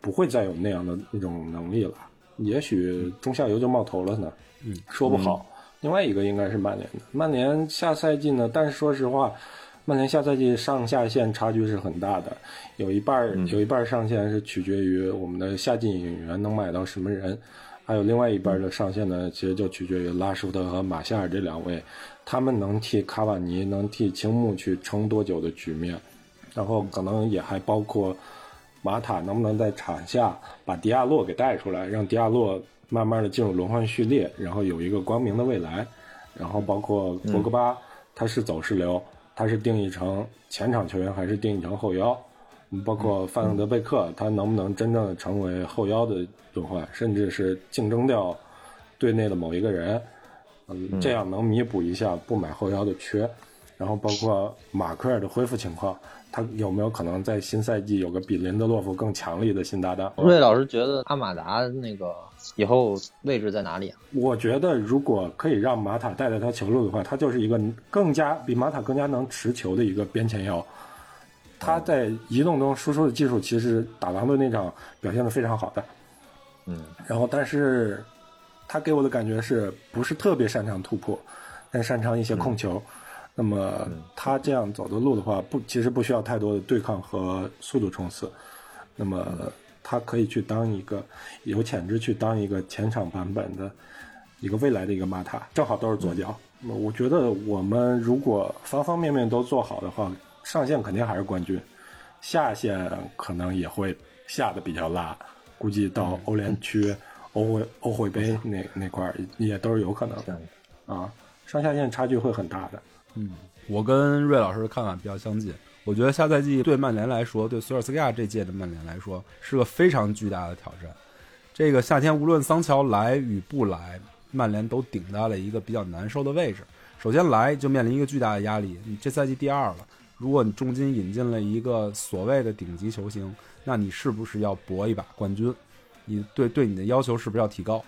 不会再有那样的那种能力了，也许中下游就冒头了呢。嗯，说不好。另外一个应该是曼联的，曼联下赛季呢，但是说实话，曼联下赛季上下限差距是很大的，有一半儿、有一半儿上限是取决于我们的夏季引援能买到什么人，还有另外一半儿的上限呢，其实就取决于拉什福德和马夏尔这两位，他们能替卡瓦尼、能替青木去撑多久的局面，然后可能也还包括马塔能不能在场下把迪亚洛给带出来，让迪亚洛慢慢的进入轮换序列，然后有一个光明的未来，然后包括博格巴，他是走势流，他是定义成前场球员还是定义成后腰？嗯包括范德贝克，他能不能真正的成为后腰的轮换，甚至是竞争掉队内的某一个人？嗯，这样能弥补一下不买后腰的缺。然后包括马奎尔的恢复情况，他有没有可能在新赛季有个比林德洛夫更强力的新搭档？瑞老师觉得阿马达那个以后位置在哪里啊？我觉得如果可以让马塔带带他球路的话，他就是一个更加比马塔更加能持球的一个边前腰。他在移动中输出的技术，其实打狼队那场表现的非常好的。嗯，然后但是他给我的感觉是不是特别擅长突破，但擅长一些控球。那么他这样走的路的话，不其实不需要太多的对抗和速度冲刺。那么他可以去当一个有潜质去当一个前场版本的一个未来的一个马塔，正好都是左脚。那我觉得我们如果方方面面都做好的话，上限肯定还是冠军，下限可能也会下的比较辣，估计到欧联区、欧会欧会杯那那块儿也都是有可能的啊，上下线差距会很大的。嗯，我跟瑞老师的看法比较相近。我觉得下赛季对曼联来说，对索尔斯克亚这届的曼联来说，是个非常巨大的挑战。这个夏天无论桑乔来与不来，曼联都顶在了一个比较难受的位置。首先来就面临一个巨大的压力，你这赛季第二了，如果你重金引进了一个所谓的顶级球星，那你是不是要搏一把冠军？你对对你的要求是不是要提高？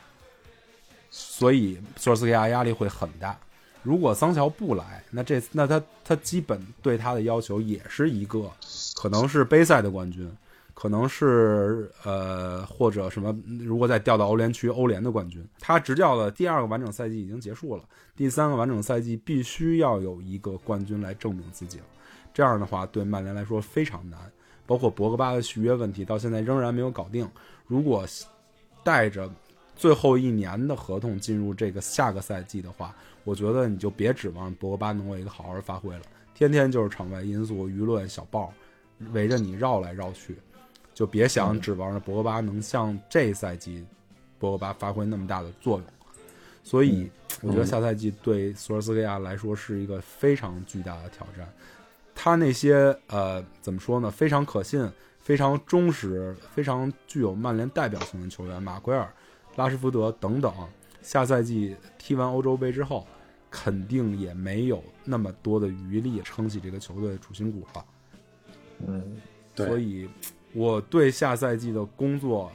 所以索尔斯克亚压力会很大。如果桑乔不来，那这那他他基本对他的要求也是一个，可能是杯赛的冠军，可能是呃或者什么，如果再调到欧联区欧联的冠军，他执教的第二个完整赛季已经结束了，第三个完整赛季必须要有一个冠军来证明自己了，这样的话对曼联来说非常难，包括博格巴的续约问题到现在仍然没有搞定，如果带着最后一年的合同进入这个下个赛季的话，我觉得你就别指望博格巴能有一个好好的发挥了，天天就是场外因素、舆论、小报围着你绕来绕去，就别想指望着博格巴能像这赛季博格巴发挥那么大的作用。所以，我觉得下赛季对索尔斯克亚来说是一个非常巨大的挑战。他那些呃怎么说呢？非常可信、非常忠实、非常具有曼联代表性的球员，马奎尔、拉什福德等等，下赛季踢完欧洲杯之后，肯定也没有那么多的余力撑起这个球队的主心骨了。嗯，对所以我对下赛季的工作，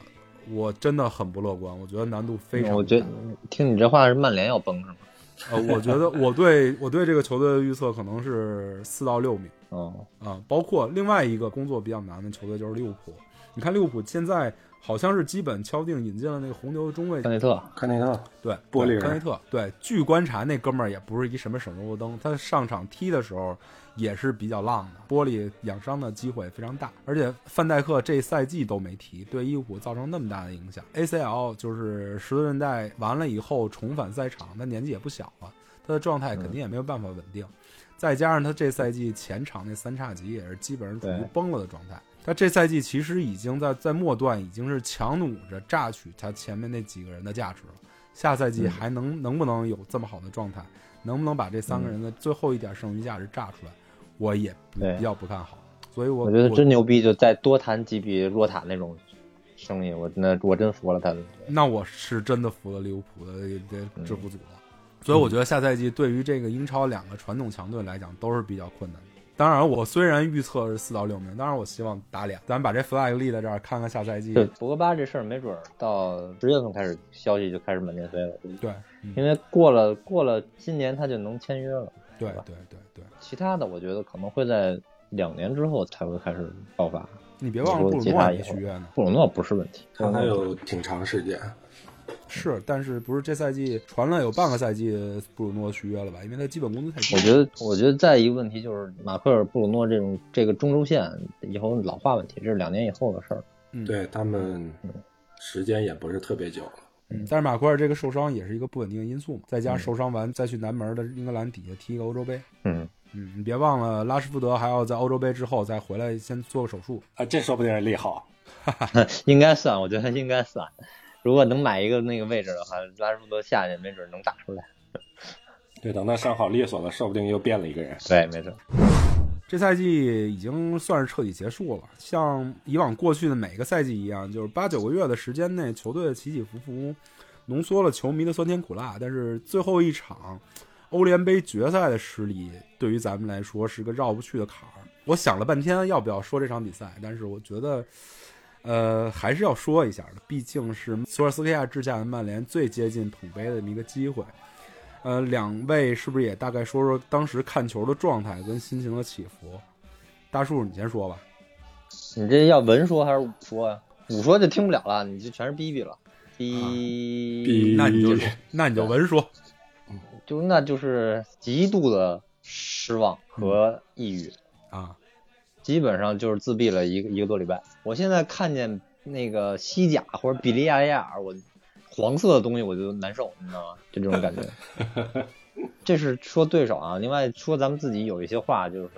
我真的很不乐观。我觉得难度非常大。我觉得听你这话是曼联要崩是吗？*laughs* 呃，我觉得我对我对这个球队的预测可能是四到六名哦，啊、包括另外一个工作比较难的球队就是利物浦。你看利物浦现在好像是基本敲定引进了那个红牛的中卫康内特，看那个对，玻璃人。对科内特，对，据观察那哥们儿也不是一什么省油的灯，他上场踢的时候也是比较浪的，玻璃养伤的机会非常大，而且范戴克这赛季都没踢，对利物浦造成那么大的影响。ACL 就是十字韧带完了以后重返赛场，他年纪也不小了，他的状态肯定也没有办法稳定，再加上他这赛季前场那三叉戟也是基本上处于崩了的状态。他这赛季其实已经在在末段已经是强弩着榨取他前面那几个人的价值了。下赛季嗯还能、能不能有这么好的状态？能不能把这三个人的最后一点剩余价值榨出来？我也不比较不看好。所以我我觉得真牛逼，就再多谈几笔若塔那种生意，我那我真服了他的。那我是真的服了利物浦的这嗯制服组了。所以我觉得下赛季对于这个英超两个传统强队来讲都是比较困难的。当然，我虽然预测是四到六名，当然我希望打脸。咱把这 flag 立在这儿，看看下赛季。对博格巴这事儿，没准儿到十月份开始消息就开始满天飞了，对，嗯因为过了过了今年他就能签约了。对吧对对对，其他的我觉得可能会在两年之后才会开始爆发。你别忘了布鲁诺还没续约呢。布鲁诺不是问题，他还有挺长时间。是，但是不是这赛季传了有半个赛季布鲁诺续约了吧？因为他基本工资太低。我觉得，我觉得再一个问题就是马奎尔、布鲁诺这种这个中轴线以后老化问题，这是两年以后的事儿。嗯对他们时间也不是特别久了。嗯，但是马奎尔这个受伤也是一个不稳定的因素嘛，再加受伤完再去南门的英格兰底下踢一个欧洲杯。嗯，嗯，你别忘了拉什福德还要在欧洲杯之后再回来先做个手术。啊，这说不定是利好。*laughs* 应该算，我觉得应该算。如果能买一个那个位置的话，拉什福德下去没准能打出来。对，等他伤好利索了，说不定又变了一个人。对，没错。这赛季已经算是彻底结束了，像以往过去的每个赛季一样，就是八九个月的时间内，球队的起起伏伏，浓缩了球迷的酸甜苦辣。但是最后一场欧联杯决赛的失利，对于咱们来说是个绕不去的坎儿。我想了半天要不要说这场比赛，但是我觉得，呃，还是要说一下的，毕竟是索尔斯克亚治下的曼联最接近捧杯的这么一个机会。呃，两位是不是也大概说说当时看球的状态跟心情的起伏？大树，你先说吧。你这要文说还是武说呀、武说就听不了了，你就全是逼逼了。逼逼那你就那你就文说。就那就是极度的失望和抑郁，啊，基本上就是自闭了一个一个多礼拜。我现在看见那个西甲或者比利亚雷亚尔，我黄色的东西我就难受，你知道吗？就这种感觉。*laughs* 这是说对手啊，另外说咱们自己有一些话，就是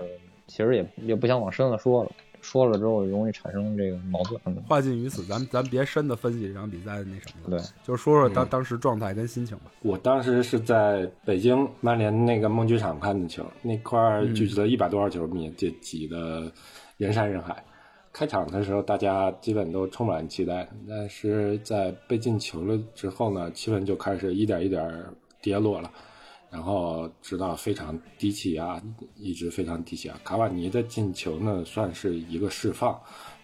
其实也也不想往深了说了，说了之后容易产生这个矛盾。嗯话尽于此，咱咱别深的分析这场比赛的那什么了，对，就说说当当时状态跟心情吧。我当时是在北京曼联那个梦剧场看的球，那块儿聚集了一百多少球迷，这挤得人山人海。开场的时候，大家基本都充满期待，但是在被进球了之后呢，气氛就开始一点一点跌落了，然后直到非常低气压，一直非常低气压。卡瓦尼的进球呢，算是一个释放，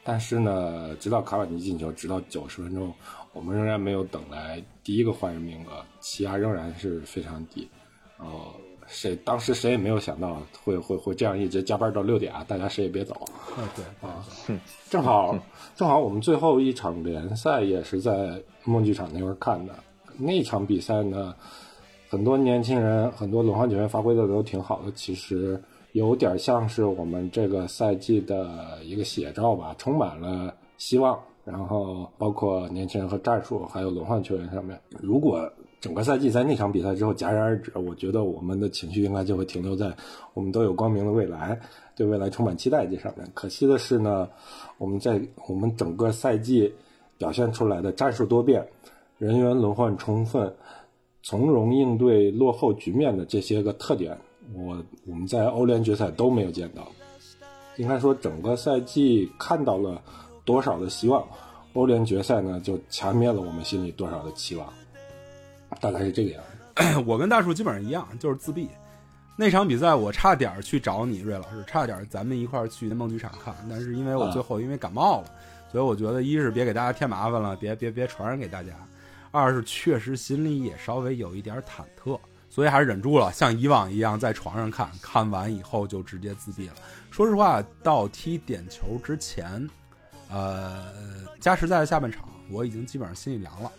但是呢，直到卡瓦尼进球，直到九十分钟，我们仍然没有等来第一个换人名额，气压仍然是非常低。然后谁当时谁也没有想到会会会这样一直加班到六点啊，大家谁也别走。嗯，对啊，正好正好我们最后一场联赛也是在梦剧场那边看的。那场比赛呢，很多年轻人，很多轮换球员发挥的都挺好的，其实有点像是我们这个赛季的一个写照吧，充满了希望。然后包括年轻人和战术，还有轮换球员上面，如果整个赛季在那场比赛之后戛然而止，我觉得我们的情绪应该就会停留在我们都有光明的未来，对未来充满期待这上面。可惜的是呢，我们在我们整个赛季表现出来的战术多变、人员轮换充分、*laughs* 从容应对落后局面的这些个特点，我我们在欧联决赛都没有见到。应该说，整个赛季看到了多少的希望，欧联决赛呢就掐灭了我们心里多少的期望，大概是这个样子。*clears throat* 我跟大树基本上一样，就是自闭。那场比赛我差点去找你，瑞老师，差点咱们一块儿去梦剧场看，但是因为我啊最后因为感冒了，所以我觉得一是别给大家添麻烦了，别别别传染给大家；二是确实心里也稍微有一点忐忑，所以还是忍住了，像以往一样在床上看，看完以后就直接自闭了。说实话，到踢点球之前，呃，加时赛的下半场，我已经基本上心里凉了。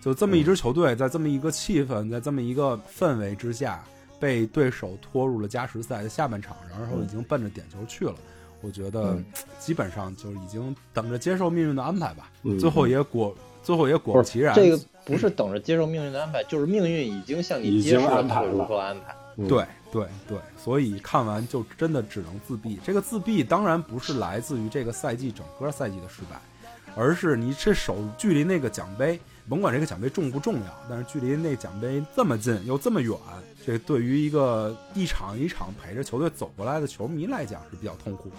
就这么一支球队，在这么一个气氛，在这么一个氛围之下，被对手拖入了加时赛的下半场，然后已经奔着点球去了。我觉得嗯基本上就已经等着接受命运的安排吧。嗯最后也果，最后也果不不其然。这个不是等着接受命运的安排，就是命运已经向你已经揭示了它如安排了何安排。嗯对对对，所以看完就真的只能自闭。这个自闭当然不是来自于这个赛季整个赛季的失败，而是你这手距离那个奖杯，甭管这个奖杯重不重要，但是距离那奖杯这么近又这么远，这对于一个一场一场陪着球队走过来的球迷来讲是比较痛苦的。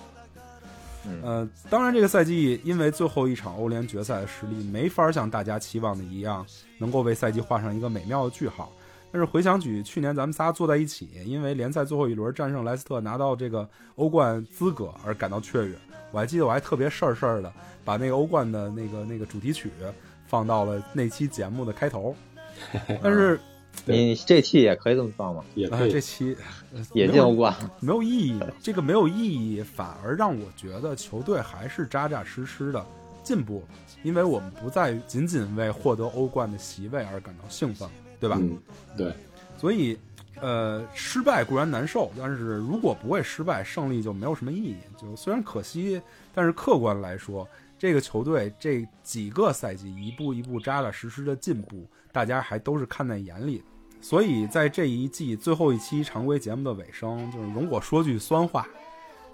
嗯呃，当然，这个赛季因为最后一场欧联决赛的实力没法像大家期望的一样，能够为赛季画上一个美妙的句号。但是回想起去年咱们仨坐在一起，因为联赛最后一轮战胜莱斯特拿到这个欧冠资格而感到雀跃。我还记得我还特别事儿事儿的把那个欧冠的那个那个主题曲放到了那期节目的开头。但是对你这期也可以这么放吗？啊，也可以这期呃也进欧冠，没有意义，这个没有意义，反而让我觉得球队还是扎扎实实的进步了，因为我们不再仅仅为获得欧冠的席位而感到兴奋，对吧？嗯，对，所以，呃，失败固然难受，但是如果不会失败，胜利就没有什么意义。就虽然可惜，但是客观来说，这个球队这几个赛季一步一步扎扎实实的进步，大家还都是看在眼里的。所以在这一季最后一期常规节目的尾声，就是容我说句酸话，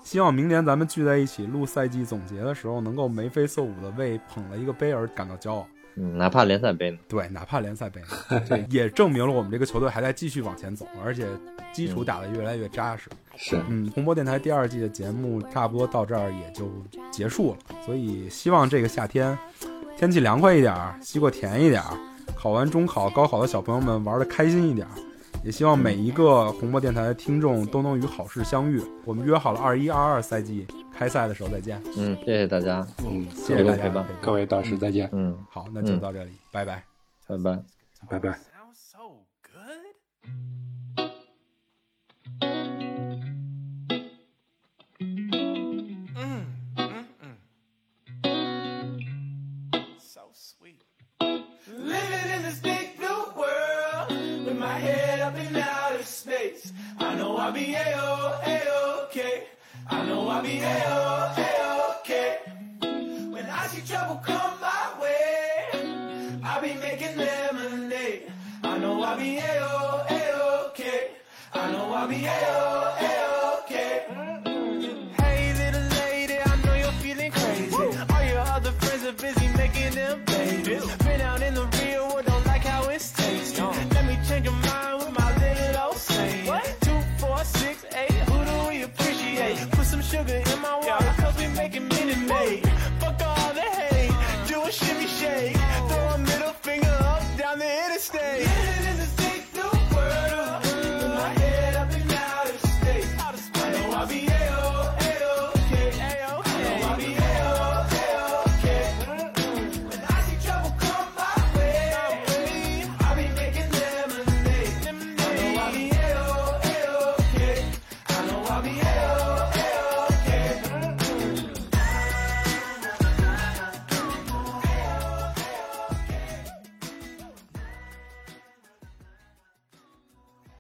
希望明年咱们聚在一起录赛季总结的时候，能够眉飞色舞的为捧了一个杯而感到骄傲。嗯，哪怕联赛杯呢？对，哪怕联赛杯呢，*laughs* 这也证明了我们这个球队还在继续往前走，而且基础打得越来越扎实。是，嗯，红魔电台第二季的节目差不多到这儿也就结束了，所以希望这个夏天天气凉快一点儿，西瓜甜一点儿，考完中考、高考的小朋友们玩的开心一点儿。也希望每一个红魔电台的听众都能与好事相遇。我们约好了二一、二二赛季开赛的时候再见。嗯，谢谢大家，嗯，谢谢大家陪伴。各位导师再见，嗯，好，那就到这里，拜拜。拜拜。拜拜。I know I'll be a-oh, a-okay. I know I'll be a-oh, a-okay. When I see trouble come my way, I'll be making lemonade. I know I'll be a-oh, a-okay. I know I'll be a-oh, a-okay.